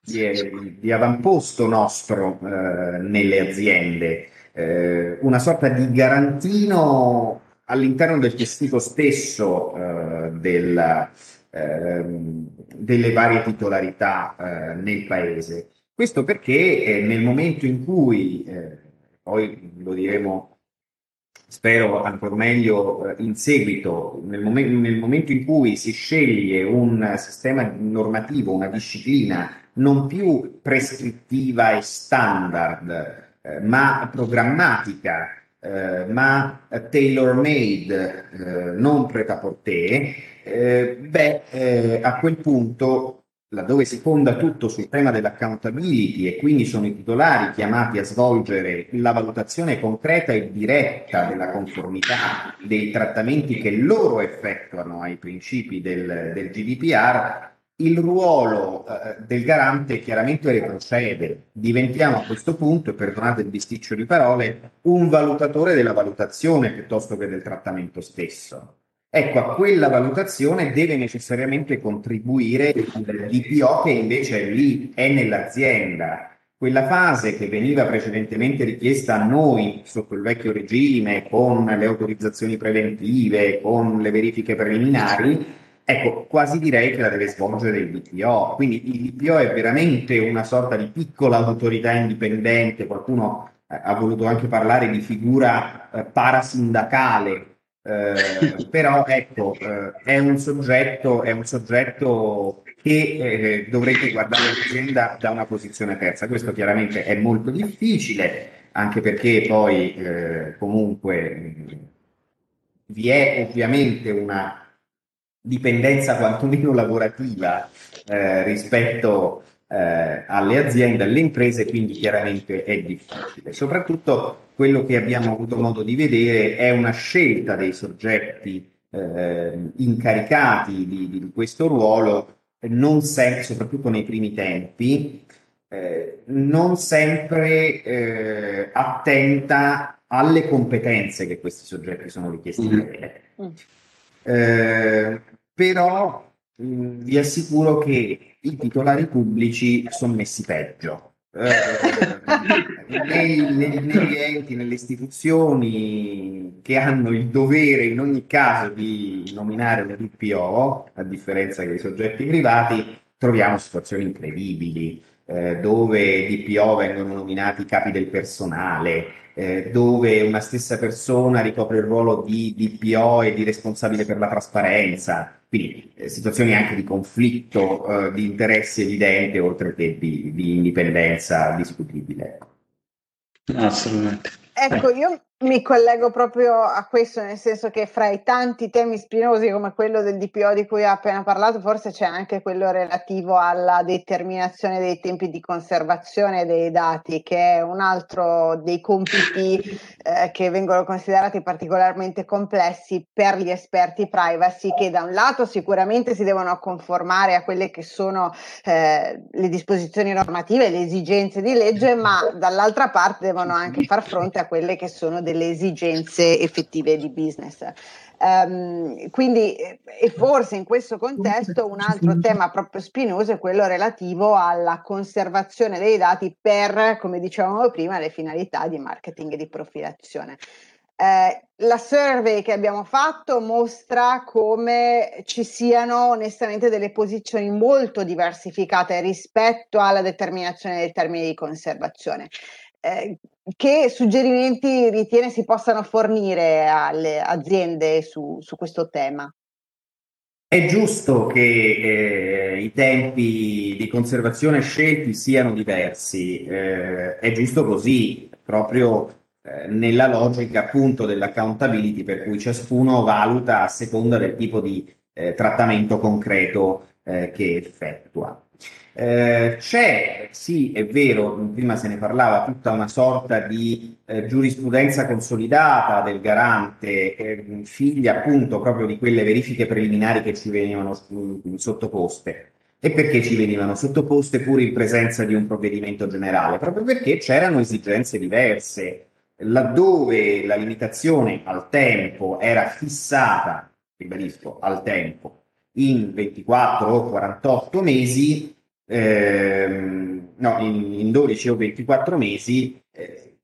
di, di avamposto nostro eh, nelle aziende, eh, una sorta di garantino all'interno del testito stesso eh, del, Ehm, delle varie titolarità eh, nel paese. Questo perché eh, nel momento in cui, eh, poi lo diremo spero ancora meglio in seguito, nel, mom- nel momento in cui si sceglie un sistema normativo, una disciplina non più prescrittiva e standard, eh, ma programmatica, eh, ma tailor made, eh, non prêt-à-porter, eh, beh, eh, a quel punto laddove si fonda tutto sul tema dell'accountability e quindi sono i titolari chiamati a svolgere la valutazione concreta e diretta della conformità dei trattamenti che loro effettuano ai principi del, del GDPR, il ruolo eh, del garante chiaramente retrocede. Diventiamo a questo punto, e perdonate il bisticcio di parole, un valutatore della valutazione piuttosto che del trattamento stesso. Ecco, a quella valutazione deve necessariamente contribuire il DPO che invece è lì, è nell'azienda. Quella fase che veniva precedentemente richiesta a noi sotto il vecchio regime, con le autorizzazioni preventive, con le verifiche preliminari, ecco, quasi direi che la deve svolgere il DPO. Quindi il DPO è veramente una sorta di piccola autorità indipendente, qualcuno eh, ha voluto anche parlare di figura eh, parasindacale eh, però ecco, eh, è un soggetto, è un soggetto che eh, dovrete guardare l'azienda da una posizione terza. Questo chiaramente è molto difficile, anche perché poi eh, comunque vi è ovviamente una dipendenza quantomeno lavorativa eh, rispetto alle aziende, alle imprese, quindi chiaramente è difficile. Soprattutto quello che abbiamo avuto modo di vedere è una scelta dei soggetti eh, incaricati di, di, questo ruolo, non sempre, soprattutto nei primi tempi, eh, non sempre eh, attenta alle competenze che questi soggetti sono richiesti di avere. Mm. Eh, però mh, mm, vi assicuro che i titolari pubblici sono messi peggio eh, nei, nei, negli enti, nelle istituzioni che hanno il dovere in ogni caso di nominare un DPO, a differenza dei soggetti privati, troviamo situazioni incredibili eh, dove DPO vengono nominati capi del personale, eh, dove una stessa persona ricopre il ruolo di DPO e di responsabile per la trasparenza, quindi eh, situazioni anche di conflitto eh, di interessi evidente, oltre che di, di indipendenza discutibile. Assolutamente. Ecco, io mi collego proprio a questo, nel senso che fra i tanti temi spinosi come quello del DPO di cui ha appena parlato, forse c'è anche quello relativo alla determinazione dei tempi di conservazione dei dati, che è un altro dei compiti eh, che vengono considerati particolarmente complessi per gli esperti privacy, che da un lato sicuramente si devono conformare a quelle che sono eh, le disposizioni normative, le esigenze di legge, ma dall'altra parte devono anche far fronte a quelle che sono delle delle esigenze effettive di business. Um, quindi, e forse in questo contesto un altro tema proprio spinoso è quello relativo alla conservazione dei dati per, come dicevamo prima, le finalità di marketing e di profilazione. Eh, la survey che abbiamo fatto mostra come ci siano onestamente delle posizioni molto diversificate rispetto alla determinazione dei termini di conservazione. Eh, che suggerimenti ritiene si possano fornire alle aziende su, su questo tema? È giusto che eh, i tempi di conservazione scelti siano diversi, eh, è giusto così, proprio eh, nella logica appunto dell'accountability per cui ciascuno valuta a seconda del tipo di eh, trattamento concreto eh, che effettua. Eh, c'è, sì, è vero, prima se ne parlava, tutta una sorta di eh, giurisprudenza consolidata del garante, eh, figlia appunto proprio di quelle verifiche preliminari che ci venivano mm, sottoposte. E perché ci venivano sottoposte pur in presenza di un provvedimento generale? Proprio perché c'erano esigenze diverse. Laddove la limitazione al tempo era fissata, ribadisco, al tempo, in 24 o 48 mesi, ehm, no, in, in, 12 o 24 mesi, eh,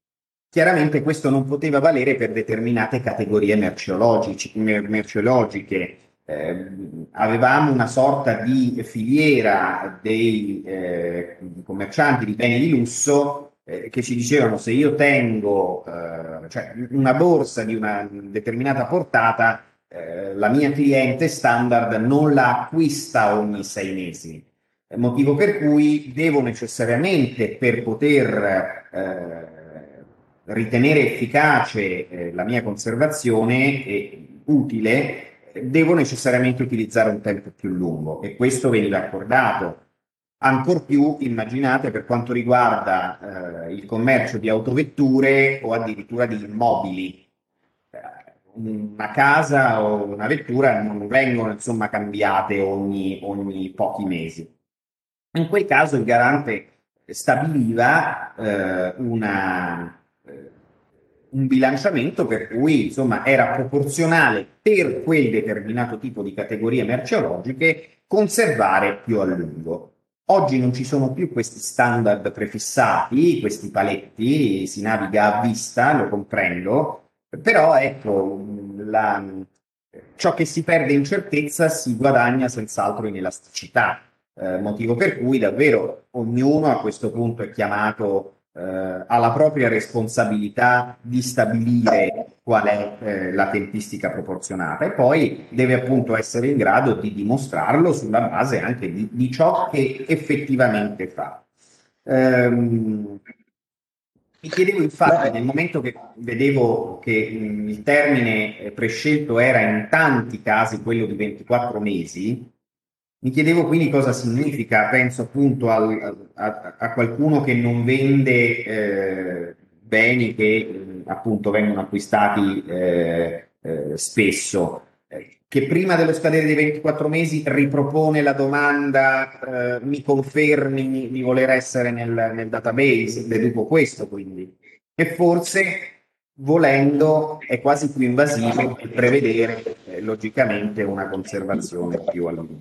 chiaramente questo non poteva valere per determinate categorie merceologiche. Eh, avevamo una sorta di filiera dei eh, commercianti di beni di lusso eh, che ci dicevano se io tengo eh, cioè una borsa di una determinata portata, eh, la mia cliente standard non la acquista ogni sei mesi. Motivo per cui devo necessariamente, per poter eh, ritenere efficace eh, la mia conservazione e utile, devo necessariamente utilizzare un tempo più lungo e questo veniva accordato Ancor più immaginate per quanto riguarda eh, il commercio di autovetture o addirittura di immobili. Una casa o una vettura non vengono insomma cambiate ogni, ogni pochi mesi. In quel caso il garante stabiliva eh, una, eh, un bilanciamento per cui insomma era proporzionale per quel determinato tipo di categorie merceologiche conservare più a lungo. Oggi non ci sono più questi standard prefissati, questi paletti, si naviga a vista, lo comprendo, però ecco, la, ciò che si perde in certezza si guadagna senz'altro in elasticità, eh, motivo per cui davvero ognuno a questo punto è chiamato eh, ha la propria responsabilità di stabilire qual è eh, la tempistica proporzionata e poi deve appunto essere in grado di dimostrarlo sulla base anche di, di ciò che effettivamente fa. Ehm, mi chiedevo infatti nel momento che vedevo che mh, il termine prescelto era in tanti casi quello di 24 mesi, mi chiedevo quindi cosa significa, penso appunto al, a, a, qualcuno che non vende eh, beni che appunto vengono acquistati eh, eh, spesso, eh, che prima dello scadere dei 24 mesi ripropone la domanda, eh, mi confermi di voler essere nel, nel database, deduco questo quindi, e forse volendo è quasi più invasivo prevedere eh, logicamente una conservazione più a lungo.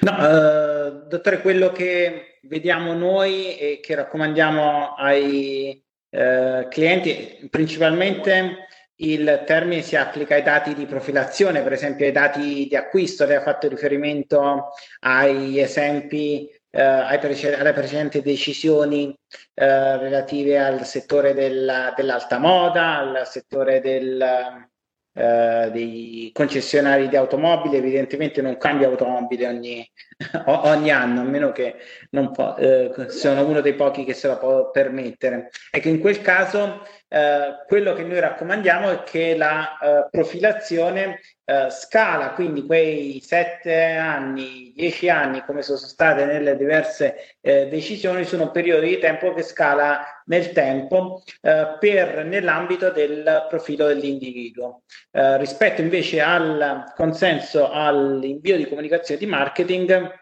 No, eh, dottore, quello che vediamo noi e che raccomandiamo ai eh, clienti, principalmente il termine si applica ai dati di profilazione, per esempio ai dati di acquisto, lei ha fatto riferimento ai esempi, eh, ai prece- alle precedenti decisioni eh, relative al settore della, dell'alta moda, al settore del eh, dei concessionari di automobili, evidentemente non cambia automobile ogni, ogni anno, a meno che non po- eh, sono uno dei pochi che se la può permettere. Ecco, in quel caso eh, quello che noi raccomandiamo è che la eh, profilazione eh, scala, quindi quei sette anni, dieci anni, come sono state nelle diverse eh, decisioni, sono periodi di tempo che scala nel tempo eh, per nell'ambito del profilo dell'individuo. rispetto invece al consenso all'invio di comunicazione di marketing,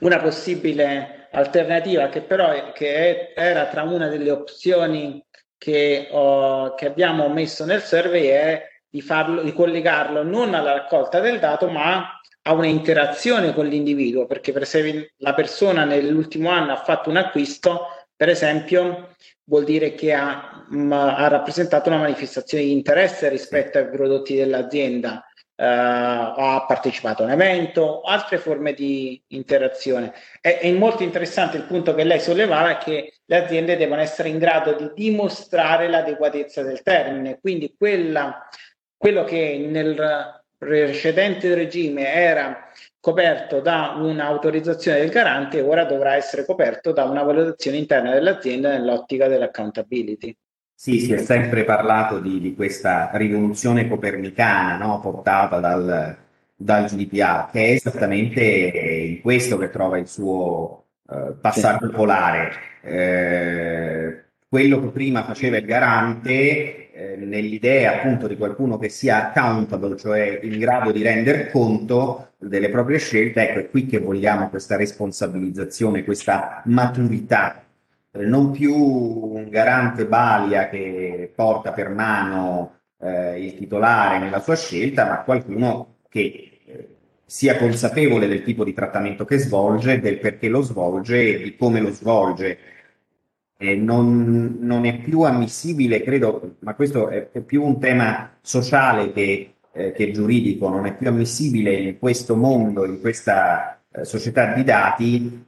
una possibile alternativa che però è, che è, era tra una delle opzioni che, ho, che abbiamo messo nel survey è di, farlo, di collegarlo non alla raccolta del dato, ma a un'interazione con l'individuo, perché per esempio la persona nell'ultimo anno ha fatto un acquisto, per esempio, vuol dire che ha, mh, ha rappresentato una manifestazione di interesse rispetto ai prodotti dell'azienda ha partecipato a un evento, altre forme di interazione. È, è, molto interessante il punto che lei sollevava che le aziende devono essere in grado di dimostrare l'adeguatezza del termine, quindi quella, quello che nel precedente regime era coperto da un'autorizzazione del garante ora dovrà essere coperto da una valutazione interna dell'azienda nell'ottica dell'accountability. Sì, si è sempre parlato di, di questa rivoluzione copernicana no? portata dal, dal, GDPR, che è esattamente in questo che trova il suo eh, passaggio polare. Eh, quello che prima faceva il garante, eh, nell'idea appunto di qualcuno che sia accountable, cioè in grado di rendere conto delle proprie scelte, ecco, è qui che vogliamo questa responsabilizzazione, questa maturità non più un garante balia che porta per mano eh, il titolare nella sua scelta, ma qualcuno che eh, sia consapevole del tipo di trattamento che svolge, del perché lo svolge e di come lo svolge. Eh, non, non, è più ammissibile, credo, ma questo è, più un tema sociale che, eh, che, giuridico, non è più ammissibile in questo mondo, in questa eh, società di dati,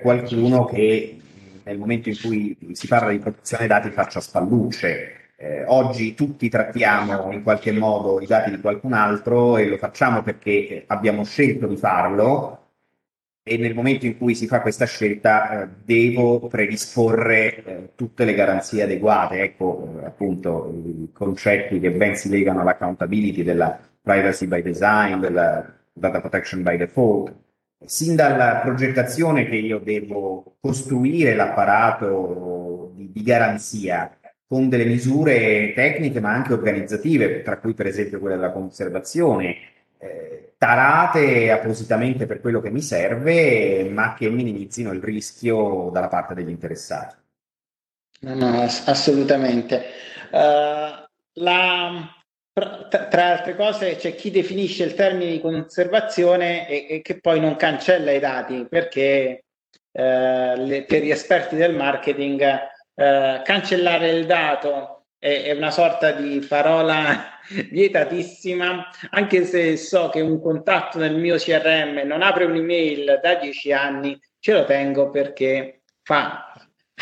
qualcuno che nel momento in cui si parla di protezione dati faccia spallucce. Eh, oggi tutti trattiamo in qualche modo i dati di qualcun altro e lo facciamo perché abbiamo scelto di farlo e nel momento in cui si fa questa scelta eh, devo predisporre eh, tutte le garanzie adeguate, ecco eh, appunto i concetti che ben si legano all'accountability della privacy by design, della data protection by default, sin dalla progettazione che io devo costruire l'apparato di, di garanzia con delle misure tecniche ma anche organizzative, tra cui per esempio quella della conservazione, eh, tarate appositamente per quello che mi serve, ma che minimizzino il rischio dalla parte degli interessati. No, no, assolutamente. Uh, la, tra, altre cose c'è chi definisce il termine di conservazione e, e che poi non cancella i dati perché eh, le, per gli esperti del marketing eh, cancellare il dato è, è, una sorta di parola vietatissima anche se so che un contatto nel mio CRM non apre un'email da dieci anni ce lo tengo perché fa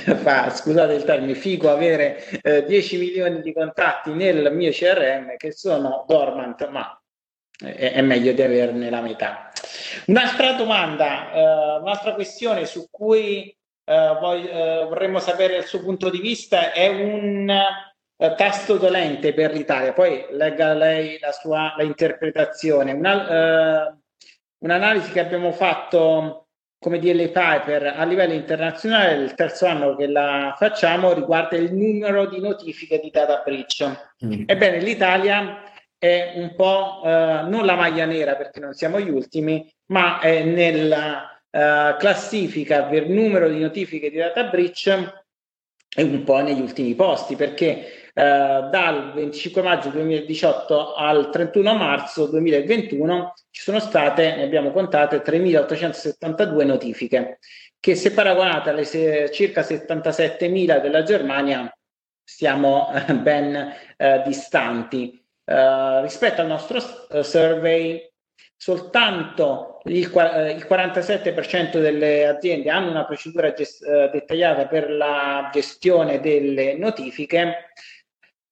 fa, scusate il termine, figo avere eh, 10 milioni di contatti nel mio CRM che sono dormant, ma è, è meglio di averne la metà. Un'altra domanda, eh, un'altra questione su cui eh, voi, eh, vorremmo sapere il suo punto di vista è un eh, tasto dolente per l'Italia, poi legga lei la sua la interpretazione. Una, eh, un'analisi che abbiamo fatto come DL Piper a livello internazionale, il terzo anno che la facciamo riguarda il numero di notifiche di data breach. Mm. Ebbene, l'Italia è un po' eh, non la maglia nera perché non siamo gli ultimi, ma è nella eh, classifica per numero di notifiche di data breach è un po' negli ultimi posti perché dal 25 maggio 2018 al 31 marzo 2021 ci sono state, ne abbiamo contate, 3.872 notifiche, che se paragonate alle se, circa 77.000 della Germania siamo eh, ben eh, distanti. Uh, rispetto al nostro uh, survey, soltanto il, il, 47% delle aziende hanno una procedura gest- dettagliata per la gestione delle notifiche,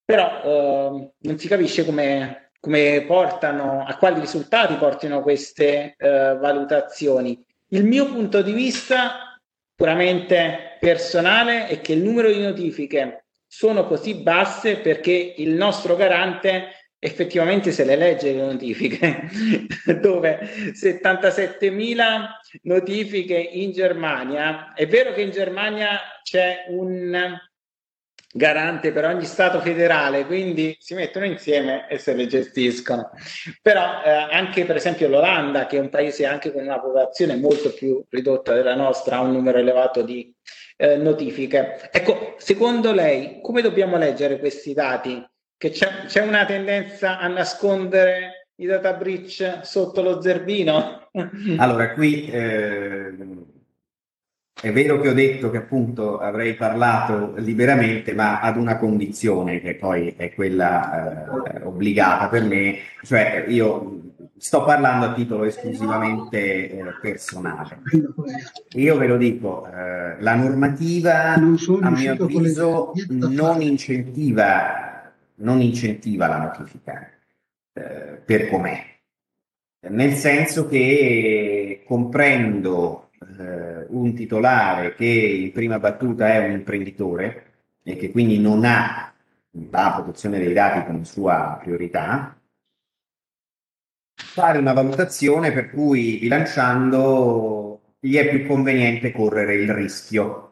però eh, non si capisce come, come, portano, a quali risultati portino queste eh, valutazioni. Il mio punto di vista, puramente personale, è che il numero di notifiche sono così basse perché il nostro garante effettivamente se le legge le notifiche, dove 77.000 notifiche in Germania. È vero che in Germania c'è un garante per ogni Stato federale, quindi si mettono insieme e se le gestiscono. Però eh, anche per esempio l'Olanda, che è un paese anche con una popolazione molto più ridotta della nostra, ha un numero elevato di eh, notifiche. Ecco, secondo lei, come dobbiamo leggere questi dati? Che c'è, c'è una tendenza a nascondere i data breach sotto lo zerbino? Allora, qui eh, è vero che ho detto che appunto avrei parlato liberamente, ma ad una condizione che poi è quella eh, obbligata per me, cioè io sto parlando a titolo esclusivamente eh, personale. Io ve lo dico, eh, la normativa a mio avviso non incentiva, non incentiva la notifica eh, per com'è, nel senso che comprendo eh, un titolare che in prima battuta è un imprenditore e che quindi non ha la protezione dei dati come sua priorità, fare una valutazione per cui bilanciando gli è più conveniente correre il rischio.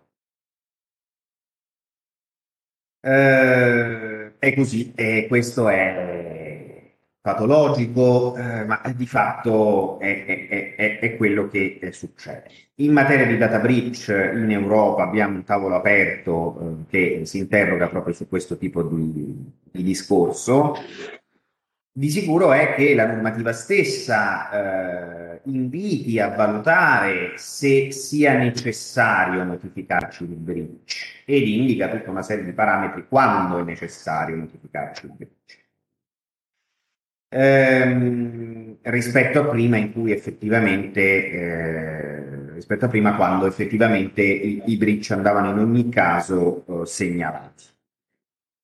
Eh, è così e questo è patologico, eh, ma di fatto è, è, è, è quello che succede. In materia di data breach in Europa abbiamo un tavolo aperto eh, che si interroga proprio su questo tipo di, di, discorso. Di sicuro è che la normativa stessa eh, inviti a valutare se sia necessario notificarci il breach ed indica tutta una serie di parametri quando è necessario notificarci il breach ehm, rispetto a prima in cui effettivamente eh, rispetto a prima quando effettivamente i, i breach andavano in ogni caso eh, segnalati.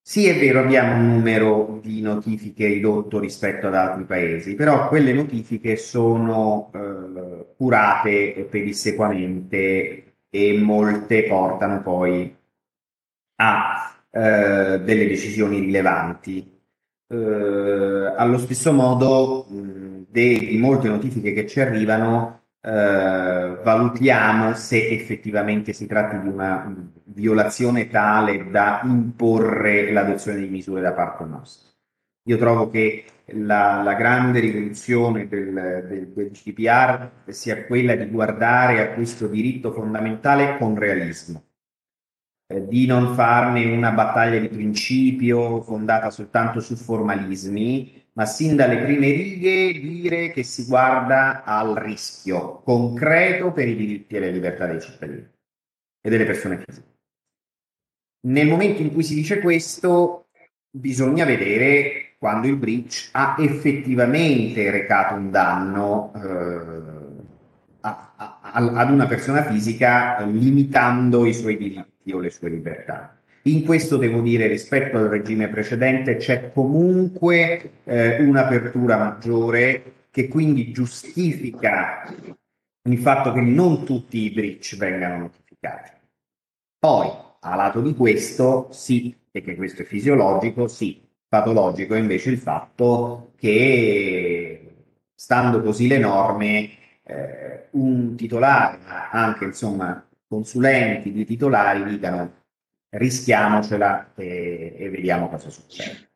Sì, è vero, abbiamo un numero di notifiche ridotto rispetto ad altri paesi, però quelle notifiche sono eh, curate pedissequamente e molte portano poi a eh, delle decisioni rilevanti. Eh, allo stesso modo, di molte notifiche che ci arrivano, eh, valutiamo se effettivamente si tratti di una violazione tale da imporre l'adozione di misure da parte nostra. Io trovo che la, la grande rivoluzione del, del, del, GDPR sia quella di guardare a questo diritto fondamentale con realismo, di non farne una battaglia di principio fondata soltanto su formalismi, ma sin dalle prime righe dire che si guarda al rischio concreto per i diritti e le libertà dei cittadini e delle persone fisiche. Nel momento in cui si dice questo, bisogna vedere quando il breach ha effettivamente recato un danno eh, a, a, ad una persona fisica limitando i suoi diritti o le sue libertà. In questo devo dire, rispetto al regime precedente, c'è comunque eh, un'apertura maggiore che quindi giustifica il fatto che non tutti i breach vengano notificati. Poi, a lato di questo, sì, e che questo è fisiologico, sì, patologico è invece il fatto che, stando così le norme, eh, un titolare, anche insomma consulenti di titolari, dicano rischiamocela e, e vediamo cosa succede.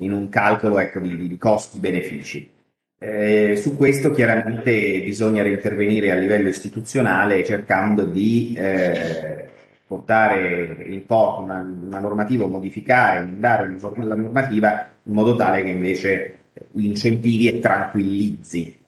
In un calcolo ecco, di, di costi-benefici. Eh, su questo chiaramente bisogna intervenire a livello istituzionale cercando di eh, portare in porto una, una, normativa modificare, dare la normativa in modo tale che invece incentivi e tranquillizzi.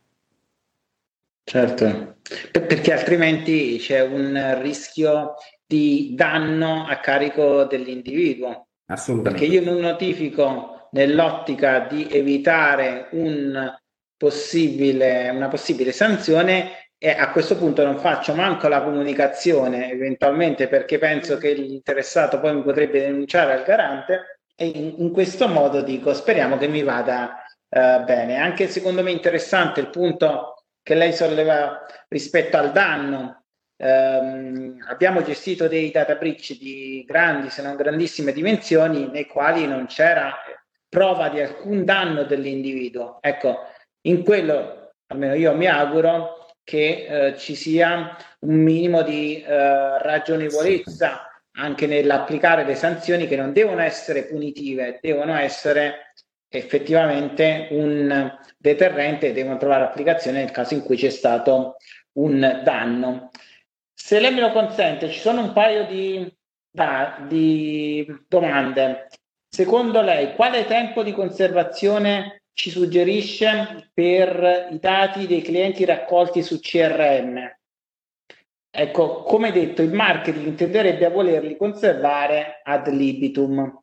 Certo, perché altrimenti c'è un rischio di danno a carico dell'individuo. Assolutamente. Perché io non notifico nell'ottica di evitare un possibile, una possibile sanzione e a questo punto non faccio manco la comunicazione eventualmente perché penso che l'interessato poi mi potrebbe denunciare al garante e in, in questo modo dico speriamo che mi vada uh, bene. Anche secondo me interessante il punto che lei solleva rispetto al danno ehm, abbiamo gestito dei data breach di grandi, se non grandissime dimensioni, nei quali non c'era prova di alcun danno dell'individuo. Ecco, in quello, almeno io mi auguro, che eh, ci sia un minimo di eh, ragionevolezza anche nell'applicare le sanzioni che non devono essere punitive, devono essere effettivamente un deterrente devono trovare applicazione nel caso in cui c'è stato un danno. Se lei me lo consente, ci sono un paio di, da, di domande. Secondo lei, quale tempo di conservazione ci suggerisce per i dati dei clienti raccolti su CRM? Ecco, come detto, il marketing tenderebbe a volerli conservare ad libitum.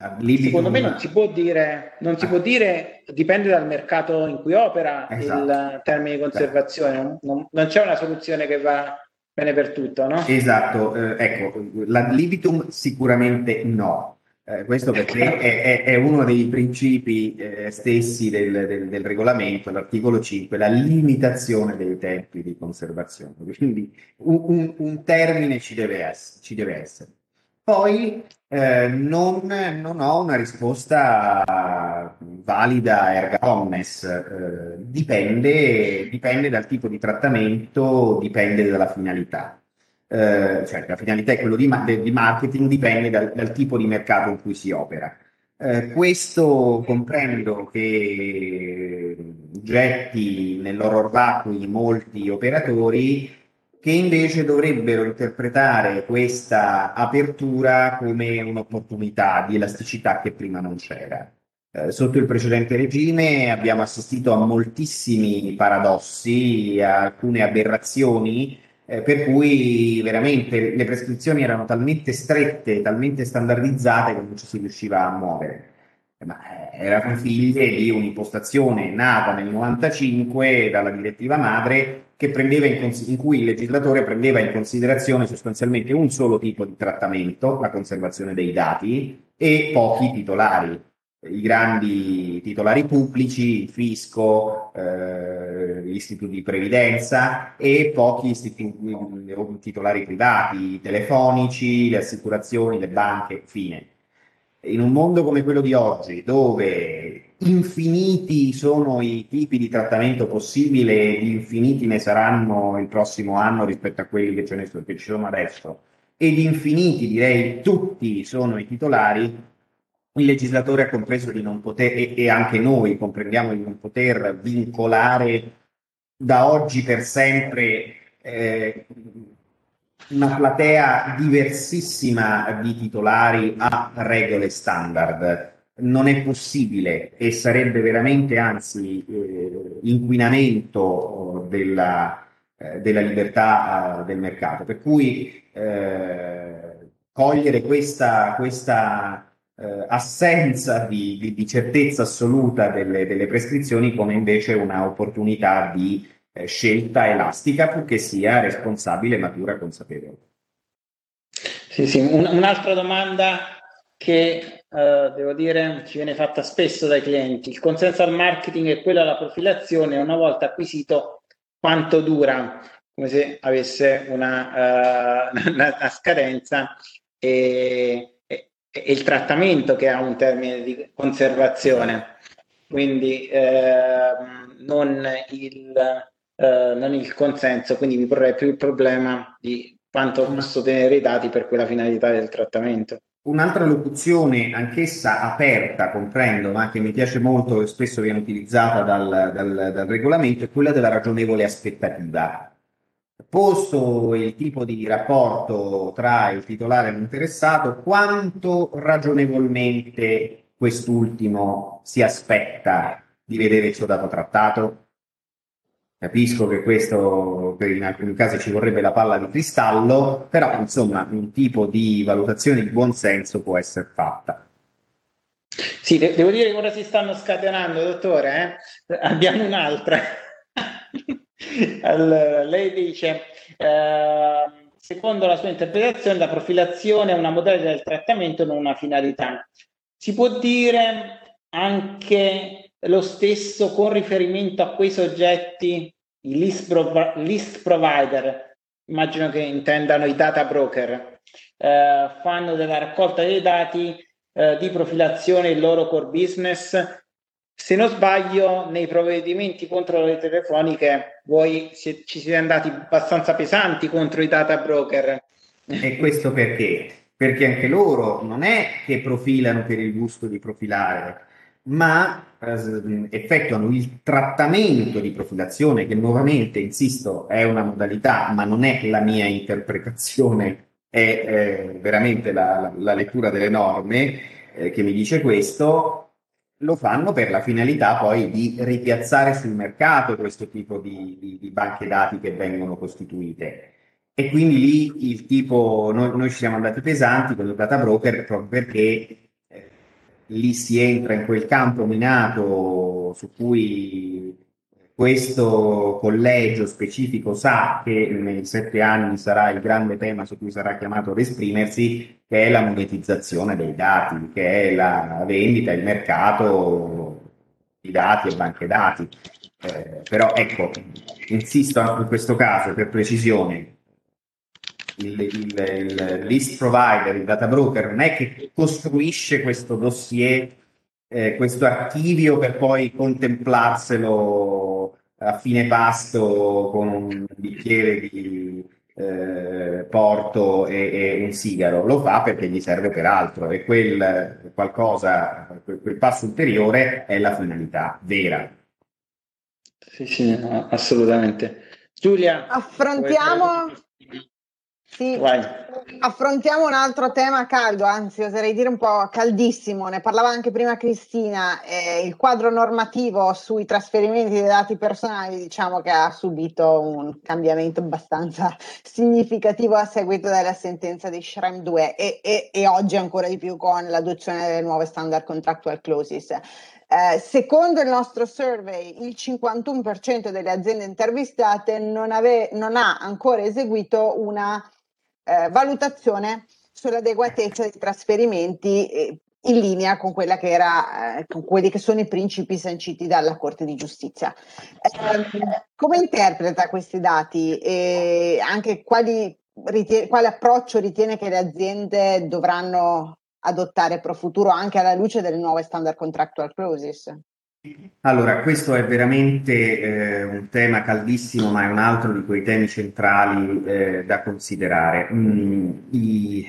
Secondo me non si può dire, non si può dire, dipende dal mercato in cui opera esatto. il termine di conservazione, non, non c'è una soluzione che va bene per tutto, no? Esatto, eh, ecco, l'ad libitum sicuramente no. Eh, questo perché è, è, è, uno dei principi eh, stessi del, del, del, regolamento, l'articolo 5, la limitazione dei tempi di conservazione. Quindi un, un, un termine ci deve, essere, ci deve essere. Poi eh, non, non, ho una risposta valida erga omnes, eh, dipende, dipende, dal tipo di trattamento, dipende dalla finalità. Eh, cioè la finalità è quello di, di marketing, dipende dal, dal, tipo di mercato in cui si opera. Eh, questo comprendo che getti nel loro orbacui molti operatori che invece dovrebbero interpretare questa apertura come un'opportunità di elasticità che prima non c'era. Eh, sotto il precedente regime abbiamo assistito a moltissimi paradossi, a alcune aberrazioni, eh, per cui veramente le prescrizioni erano talmente strette, talmente standardizzate che non ci si riusciva a muovere. ma eh, erano figlie di un'impostazione nata nel 95 dalla direttiva madre in, in, cui il legislatore prendeva in considerazione sostanzialmente un solo tipo di trattamento, la conservazione dei dati, e pochi titolari, i grandi titolari pubblici, il fisco, eh, gli istituti di previdenza e pochi istituti, titolari privati, telefonici, le assicurazioni, le banche, fine. In un mondo come quello di oggi, dove infiniti sono i tipi di trattamento possibile infiniti ne saranno il prossimo anno rispetto a quelli che, che ci sono adesso, ed infiniti, direi tutti, sono i titolari, il legislatore ha compreso di non poter, e, e anche noi comprendiamo di non poter vincolare da oggi per sempre eh, una platea diversissima di titolari a regole standard. Non è possibile e sarebbe veramente anzi eh, inquinamento della, eh, della libertà eh, del mercato. Per cui eh, cogliere questa, questa eh, assenza di, di, di, certezza assoluta delle, delle prescrizioni come invece un'opportunità di eh, scelta elastica purché sia responsabile, matura e consapevole. Sì, sì. Un, un'altra domanda che eh, devo dire ci viene fatta spesso dai clienti. Il consenso al marketing e quello alla profilazione, una volta acquisito, quanto dura? Come se avesse una, uh, una, una scadenza e, e, e, il trattamento che ha un termine di conservazione. Quindi eh, non il eh, non il consenso, quindi mi porrei più il problema di quanto posso tenere i dati per quella finalità del trattamento. Un'altra locuzione, anch'essa aperta, comprendo, ma che mi piace molto e spesso viene utilizzata dal, dal, dal regolamento, è quella della ragionevole aspettativa. Posto il tipo di rapporto tra il titolare e l'interessato, quanto ragionevolmente quest'ultimo si aspetta di vedere il suo dato trattato? Capisco che questo in alcuni casi ci vorrebbe la palla di cristallo, però insomma un tipo di valutazione di buon senso può essere fatta. Sì, de- devo dire che ora si stanno scatenando, dottore. Eh? Abbiamo un'altra. allora, lei dice, eh, secondo la sua interpretazione, la profilazione è una modalità del trattamento, non una finalità. Si può dire anche lo stesso con riferimento a quei soggetti, i list, prov- list provider, immagino che intendano i data broker, eh, fanno della raccolta dei dati eh, di profilazione il loro core business. Se non sbaglio, nei provvedimenti contro le telefoniche voi ci siete andati abbastanza pesanti contro i data broker. E questo perché? Perché anche loro non è che profilano per il gusto di profilare, ma effettuano il trattamento di profilazione, che nuovamente, insisto, è una modalità, ma non è la mia interpretazione, è eh, veramente la, la, la, lettura delle norme eh, che mi dice questo, lo fanno per la finalità poi di ripiazzare sul mercato questo tipo di, di, di banche dati che vengono costituite. E quindi lì il tipo, noi, noi ci siamo andati pesanti con il data broker proprio perché lì si entra in quel campo minato su cui questo collegio specifico sa che nei sette anni sarà il grande tema su cui sarà chiamato ad esprimersi, che è la monetizzazione dei dati, che è la vendita, il mercato di dati e banche dati. Eh, però ecco, insisto anche in questo caso per precisione, il, il, il, list provider, il data broker, non è che costruisce questo dossier, eh, questo archivio per poi contemplarselo a fine pasto con un bicchiere di eh, porto e, e, un sigaro, lo fa perché gli serve per altro e quel qualcosa, quel, quel passo ulteriore è la finalità vera. Sì, sì, assolutamente. Giulia, affrontiamo Sì, Vai. affrontiamo un altro tema caldo, anzi oserei dire un po' caldissimo, ne parlava anche prima Cristina, eh, il quadro normativo sui trasferimenti dei dati personali diciamo che ha subito un cambiamento abbastanza significativo a seguito della sentenza di Shrem 2 e, e, e oggi ancora di più con l'adozione delle nuove standard contractual clauses. Eh, secondo il nostro survey, il 51% delle aziende intervistate non, ave- non ha ancora eseguito una eh, valutazione sull'adeguatezza dei trasferimenti eh, in linea con, era, eh, con quelli che sono i principi sanciti dalla Corte di Giustizia. Eh, come interpreta questi dati e anche quali ritiene, quale approccio ritiene che le aziende dovranno adottare pro futuro anche alla luce delle nuove standard contractual clauses? Allora, questo è veramente eh, un tema caldissimo, ma è un altro di quei temi centrali eh, da considerare. Mm, I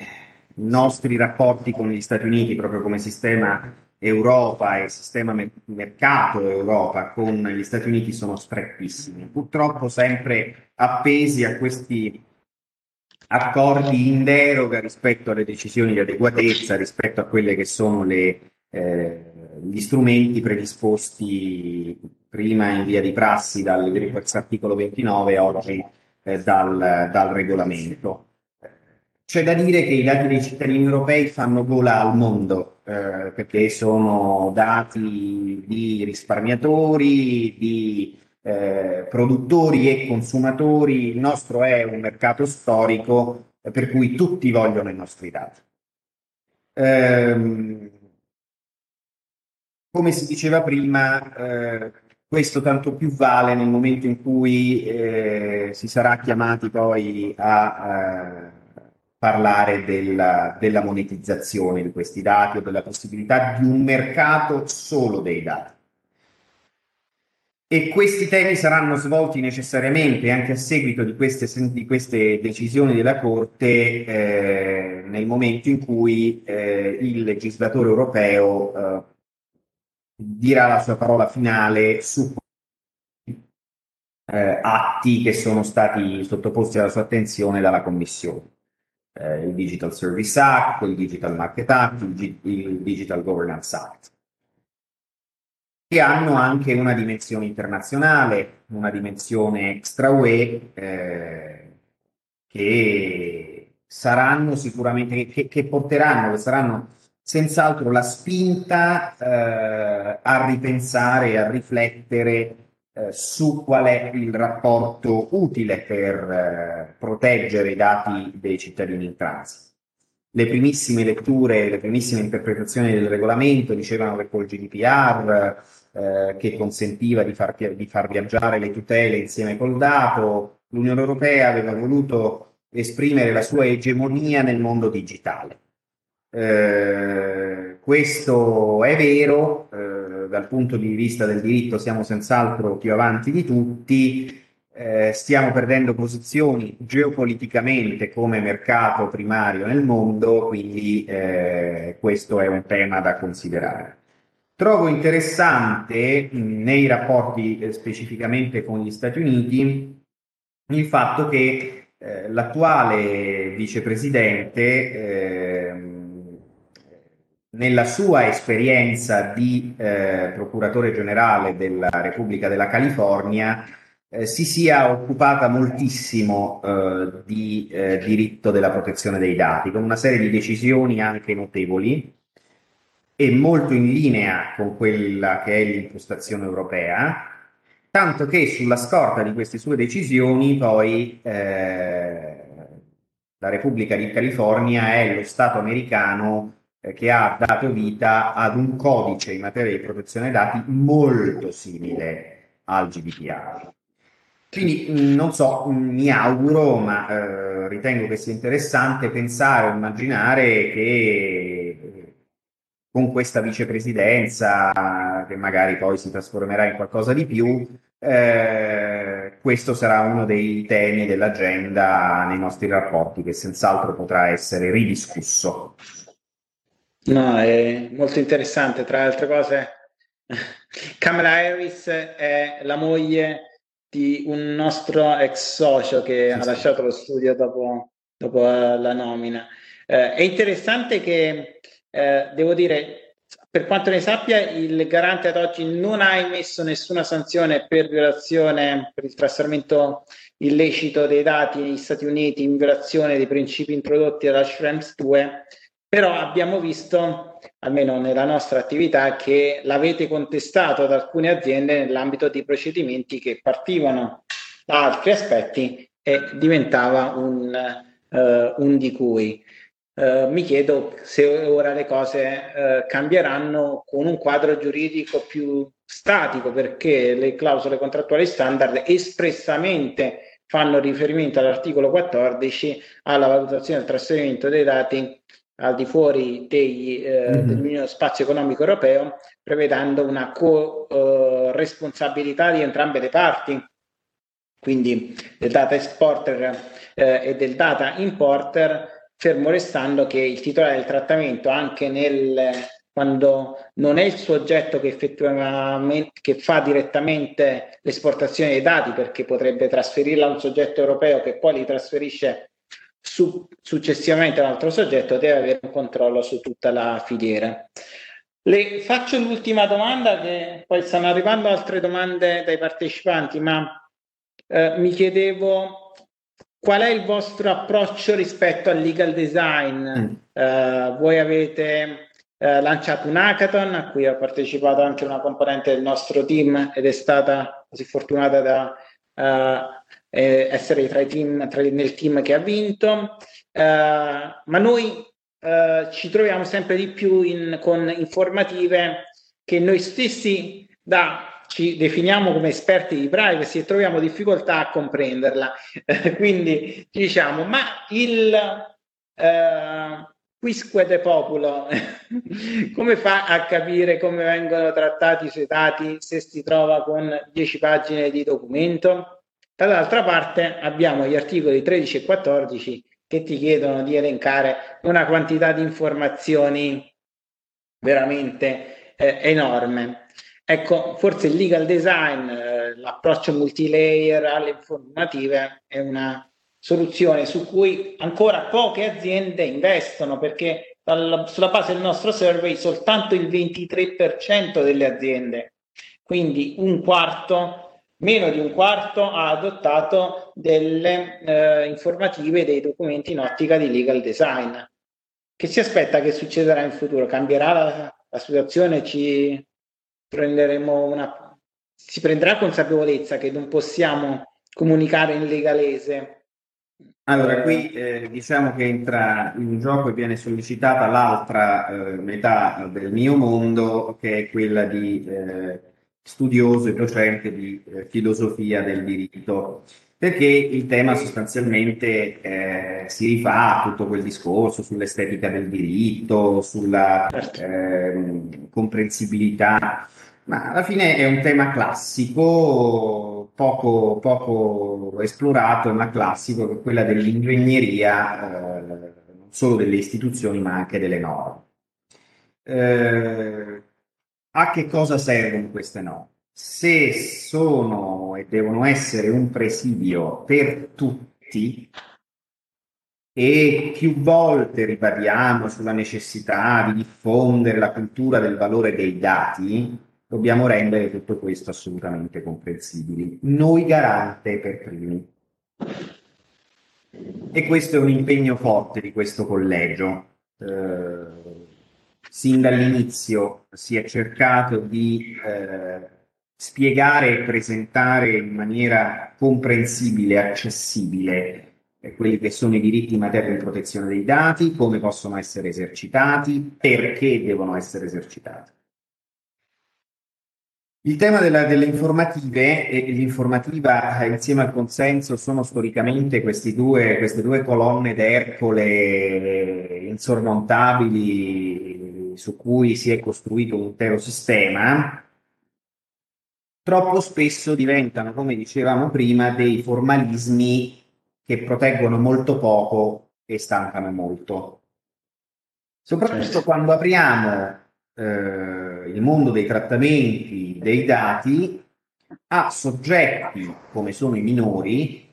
nostri rapporti con gli Stati Uniti, proprio come sistema Europa e sistema me- mercato Europa con gli Stati Uniti sono strettissimi, purtroppo sempre appesi a questi accordi in deroga rispetto alle decisioni di adeguatezza, rispetto a quelle che sono le eh, gli strumenti predisposti prima in via di prassi dall'articolo 29 e oggi eh, dal, dal, regolamento. C'è da dire che i dati dei cittadini europei fanno gola al mondo eh, perché sono dati di risparmiatori, di eh, produttori e consumatori. Il nostro è un mercato storico eh, per cui tutti vogliono i nostri dati. Ehm, come si diceva prima, eh, questo tanto più vale nel momento in cui eh, si sarà chiamati poi a eh, parlare della, della, monetizzazione di questi dati o della possibilità di un mercato solo dei dati. E questi temi saranno svolti necessariamente anche a seguito di queste, di queste decisioni della Corte eh, nel momento in cui eh, il legislatore europeo eh, dirà la sua parola finale su eh, atti che sono stati sottoposti alla sua attenzione dalla Commissione. Eh, il Digital Service Act, il Digital Market Act, il, il Digital Governance Act, che hanno anche una dimensione internazionale, una dimensione extra UE, eh, che saranno sicuramente, che, che porteranno, che saranno senz'altro la spinta eh, a ripensare e a riflettere eh, su qual è il rapporto utile per eh, proteggere i dati dei cittadini in transito. Le primissime letture, le primissime interpretazioni del regolamento dicevano che col GDPR, eh, che consentiva di far, di far viaggiare le tutele insieme col dato, l'Unione Europea aveva voluto esprimere la sua egemonia nel mondo digitale eh, questo è vero, eh, dal punto di vista del diritto siamo senz'altro più avanti di tutti, eh, stiamo perdendo posizioni geopoliticamente come mercato primario nel mondo, quindi eh, questo è un tema da considerare. Trovo interessante nei rapporti eh, specificamente con gli Stati Uniti il fatto che l'attuale vicepresidente nella sua esperienza di eh, procuratore generale della Repubblica della California eh, si sia occupata moltissimo eh, di eh, diritto della protezione dei dati, con una serie di decisioni anche notevoli e molto in linea con quella che è l'impostazione europea, tanto che sulla scorta di queste sue decisioni poi eh, la Repubblica di California è lo Stato americano che ha dato vita ad un codice in materia di protezione dati molto simile al GDPR. Quindi non so, mi auguro, ma eh, ritengo che sia interessante pensare immaginare che eh, con questa vicepresidenza, che magari poi si trasformerà in qualcosa di più, eh, questo sarà uno dei temi dell'agenda nei nostri rapporti, che senz'altro potrà essere ridiscusso. No, è molto interessante. Tra le altre cose, Kamala Harris è la moglie di un nostro ex socio che sì, ha lasciato lo studio dopo dopo la nomina. Eh, è interessante che, eh, devo dire, per quanto ne sappia, il garante ad oggi non ha emesso nessuna sanzione per violazione, per il trasferimento illecito dei dati negli Stati Uniti in violazione dei principi introdotti dalla Schrems 2, però abbiamo visto, almeno nella nostra attività, che l'avete contestato ad alcune aziende nell'ambito di procedimenti che partivano da altri aspetti e diventava un, uh, un di cui. Uh, mi chiedo se ora le cose uh, cambieranno con un quadro giuridico più statico perché le clausole contrattuali standard espressamente fanno riferimento all'articolo 14 alla valutazione del trasferimento dei dati al di fuori dei, eh, mm-hmm. dell'Unione Spazio Economico Europeo, prevedendo una co-responsabilità di entrambe le parti, quindi del data exporter eh, e del data importer fermo restando che il titolare del trattamento anche nel, quando non è il soggetto che effettivamente che fa direttamente l'esportazione dei dati perché potrebbe trasferirla a un soggetto europeo che poi li trasferisce su, successivamente altro soggetto deve avere un controllo su tutta la filiera. Le faccio l'ultima domanda che poi stanno arrivando altre domande dai partecipanti ma eh, mi chiedevo Qual è il vostro approccio rispetto al legal design? Mm. Uh, voi avete uh, lanciato un hackathon a cui ha partecipato anche una componente del nostro team ed è stata così fortunata da uh, essere tra i team, tra, nel team che ha vinto. ma noi ci troviamo sempre di più in, con informative che noi stessi da ci definiamo come esperti di privacy e troviamo difficoltà a comprenderla. quindi diciamo, ma il eh, quisque de populo come fa a capire come vengono trattati i suoi dati se si trova con 10 pagine di documento? Dall'altra parte abbiamo gli articoli 13 e 14 che ti chiedono di elencare una quantità di informazioni veramente eh, enorme. Ecco, forse il legal design, eh, l'approccio multilayer alle informative è una soluzione su cui ancora poche aziende investono perché dal, sulla base del nostro survey soltanto il 23% delle aziende, quindi un quarto, meno di un quarto, ha adottato delle eh, informative dei documenti in ottica di legal design. Che si aspetta che succederà in futuro? Cambierà la, la situazione? Ci prenderemo una, si prenderà consapevolezza che non possiamo comunicare in legalese. Allora, qui eh, diciamo che entra in gioco e viene sollecitata l'altra eh, metà del mio mondo, che è quella di eh, studioso e docente di eh, filosofia del diritto, perché il tema sostanzialmente eh, si rifà a tutto quel discorso sull'estetica del diritto, sulla ehm, comprensibilità ma alla fine è un tema classico, poco, poco esplorato, ma classico, che è quella dell'ingegneria, eh, non solo delle istituzioni, ma anche delle norme. A che cosa servono queste norme? Se sono e devono essere un presidio per tutti, e più volte ribadiamo sulla necessità di diffondere la cultura del valore dei dati, dobbiamo rendere tutto questo assolutamente comprensibili. Noi garante per primi. E questo è un impegno forte di questo collegio. Eh, sin dall'inizio si è cercato di eh, spiegare e presentare in maniera comprensibile accessibile eh, quelli che sono i diritti in materia di protezione dei dati, come possono essere esercitati, perché devono essere esercitati. Il tema della, delle informative e l'informativa insieme al consenso sono storicamente due, queste due colonne d'Ercole insormontabili su cui si è costruito un intero sistema. Troppo spesso diventano, come dicevamo prima, dei formalismi che proteggono molto poco e stancano molto. Soprattutto certo. quando apriamo eh, il mondo dei trattamenti dei dati a soggetti come sono i minori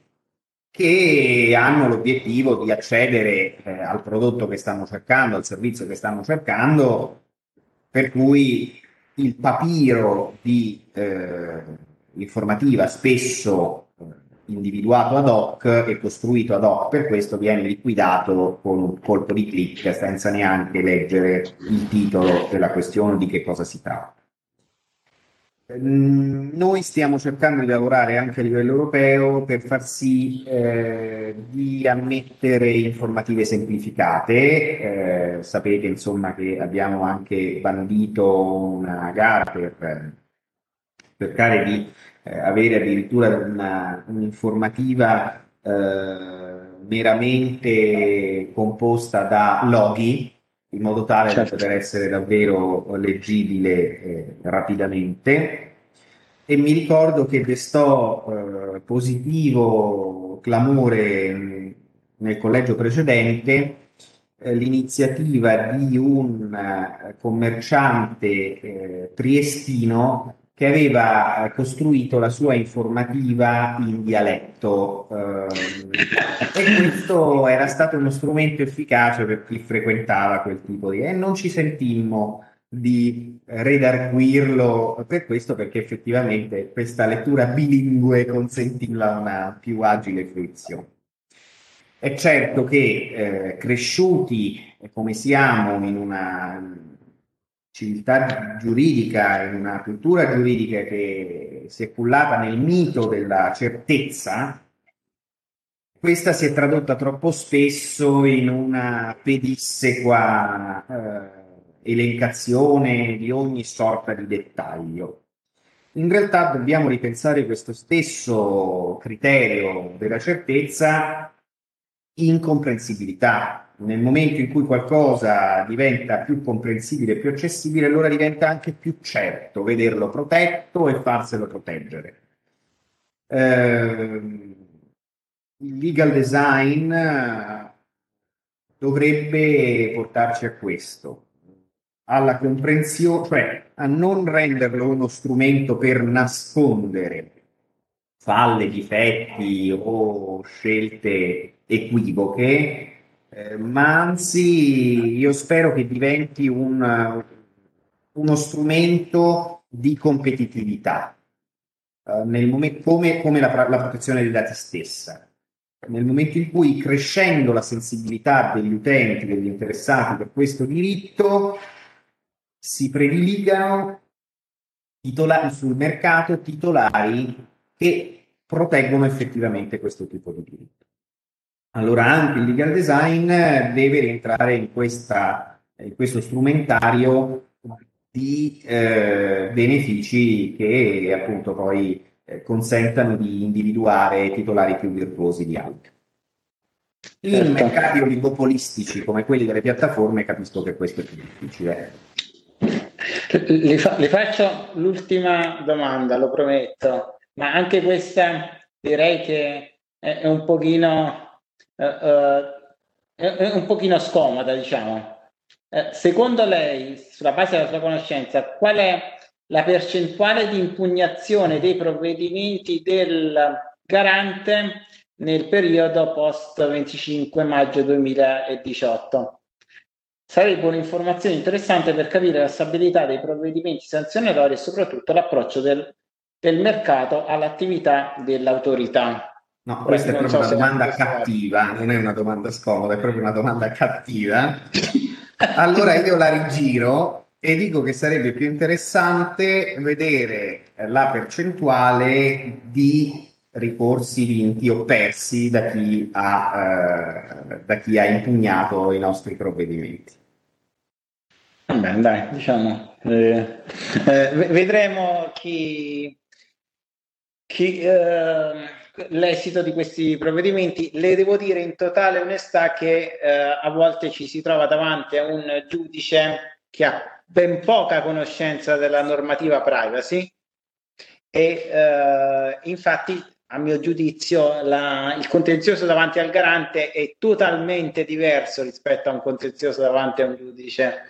che hanno l'obiettivo di accedere eh, al prodotto che stanno cercando, al servizio che stanno cercando, per cui il papiro di eh, informativa spesso eh, individuato ad hoc e costruito ad hoc per questo viene liquidato con un colpo di clic senza neanche leggere il titolo della questione di che cosa si tratta. Noi stiamo cercando di lavorare anche a livello europeo per far sì eh, di ammettere informative semplificate. Eh, sapete insomma che abbiamo anche bandito una gara per cercare di eh, avere addirittura una, un'informativa eh, meramente composta da loghi in modo tale certo. da poter essere davvero leggibile eh, rapidamente. E mi ricordo che destò eh, positivo clamore nel collegio precedente eh, l'iniziativa di un eh, commerciante eh, triestino che aveva eh, costruito la sua informativa in dialetto ehm, e questo era stato uno strumento efficace per chi frequentava quel tipo di... e non ci sentimmo di redarguirlo per questo perché effettivamente questa lettura bilingue consentiva una più agile fruizione. È certo che eh, cresciuti come siamo in una civiltà giuridica, in una cultura giuridica che si è cullata nel mito della certezza, questa si è tradotta troppo spesso in una pedissequa eh, elencazione di ogni sorta di dettaglio. In realtà dobbiamo ripensare questo stesso criterio della certezza in comprensibilità, nel momento in cui qualcosa diventa più comprensibile, più accessibile, allora diventa anche più certo vederlo protetto e farselo proteggere. Eh, il legal design dovrebbe portarci a questo, alla comprensione, cioè a non renderlo uno strumento per nascondere falle, difetti o scelte equivoche, eh, ma anzi io spero che diventi un, uno strumento di competitività, eh, nel momento, come, come la, la protezione dei dati stessa. Nel momento in cui crescendo la sensibilità degli utenti, degli interessati per questo diritto, si prediligano titolari, sul mercato titolari che proteggono effettivamente questo tipo di diritto. Allora anche il legal design deve rientrare in, questa, in questo strumentario di eh, benefici che appunto poi eh, consentano di individuare titolari più virtuosi di altri. In certo. mercati oligopolistici come quelli delle piattaforme capisco che questo è più difficile. Le, fa- le faccio l'ultima domanda, lo prometto, ma anche questa direi che è un pochino è, un pochino scomoda, diciamo. Uh, secondo lei, sulla base della sua conoscenza, qual è la percentuale di impugnazione dei provvedimenti del garante nel periodo post 25 maggio 2018? Sarebbe un'informazione interessante per capire la stabilità dei provvedimenti sanzionatori e soprattutto l'approccio del, del mercato all'attività dell'autorità. No, questa è proprio so una domanda cattiva, non è una domanda scomoda, è proprio una domanda cattiva. Allora io la rigiro e dico che sarebbe più interessante vedere la percentuale di ricorsi vinti o persi da chi ha, eh, da chi ha impugnato i nostri provvedimenti. Bene, dai, diciamo, eh, eh, vedremo chi, chi eh, l'esito di questi provvedimenti. Le devo dire in totale onestà che eh, a volte ci si trova davanti a un giudice che ha ben poca conoscenza della normativa privacy e eh, infatti a mio giudizio la, il contenzioso davanti al garante è totalmente diverso rispetto a un contenzioso davanti a un giudice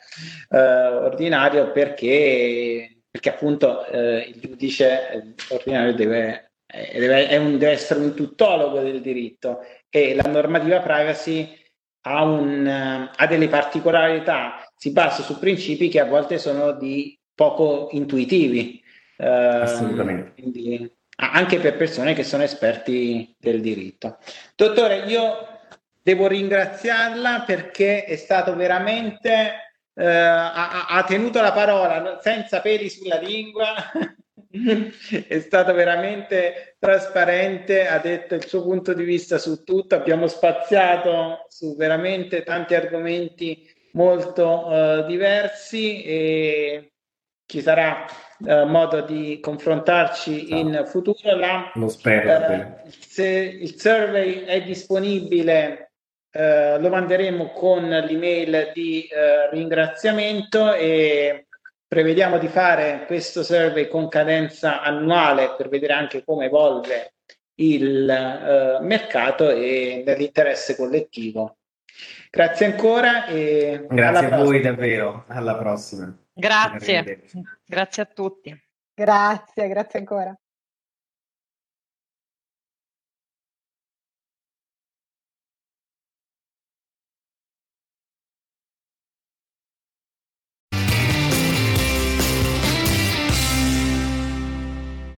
eh, ordinario perché, perché appunto eh, il giudice ordinario deve deve, è un, deve essere un tuttologo del diritto e la normativa privacy ha, un, ha delle particolarità, si basa su principi che a volte sono di poco intuitivi. Eh, Assolutamente. Quindi, anche per persone che sono esperti del diritto. Dottore, io devo ringraziarla perché è stato veramente, eh, ha, ha, tenuto la parola senza peli sulla lingua, è stato veramente trasparente, ha detto il suo punto di vista su tutto, abbiamo spaziato su veramente tanti argomenti molto uh, diversi e ci sarà uh, modo di confrontarci no. in futuro. La, Lo spero. Uh, se il survey è disponibile, uh, lo manderemo con l'email di ringraziamento e prevediamo di fare questo survey con cadenza annuale per vedere anche come evolve il mercato e nell'interesse collettivo. Grazie ancora e grazie a voi davvero, alla prossima. Grazie, grazie a tutti. Grazie, grazie ancora.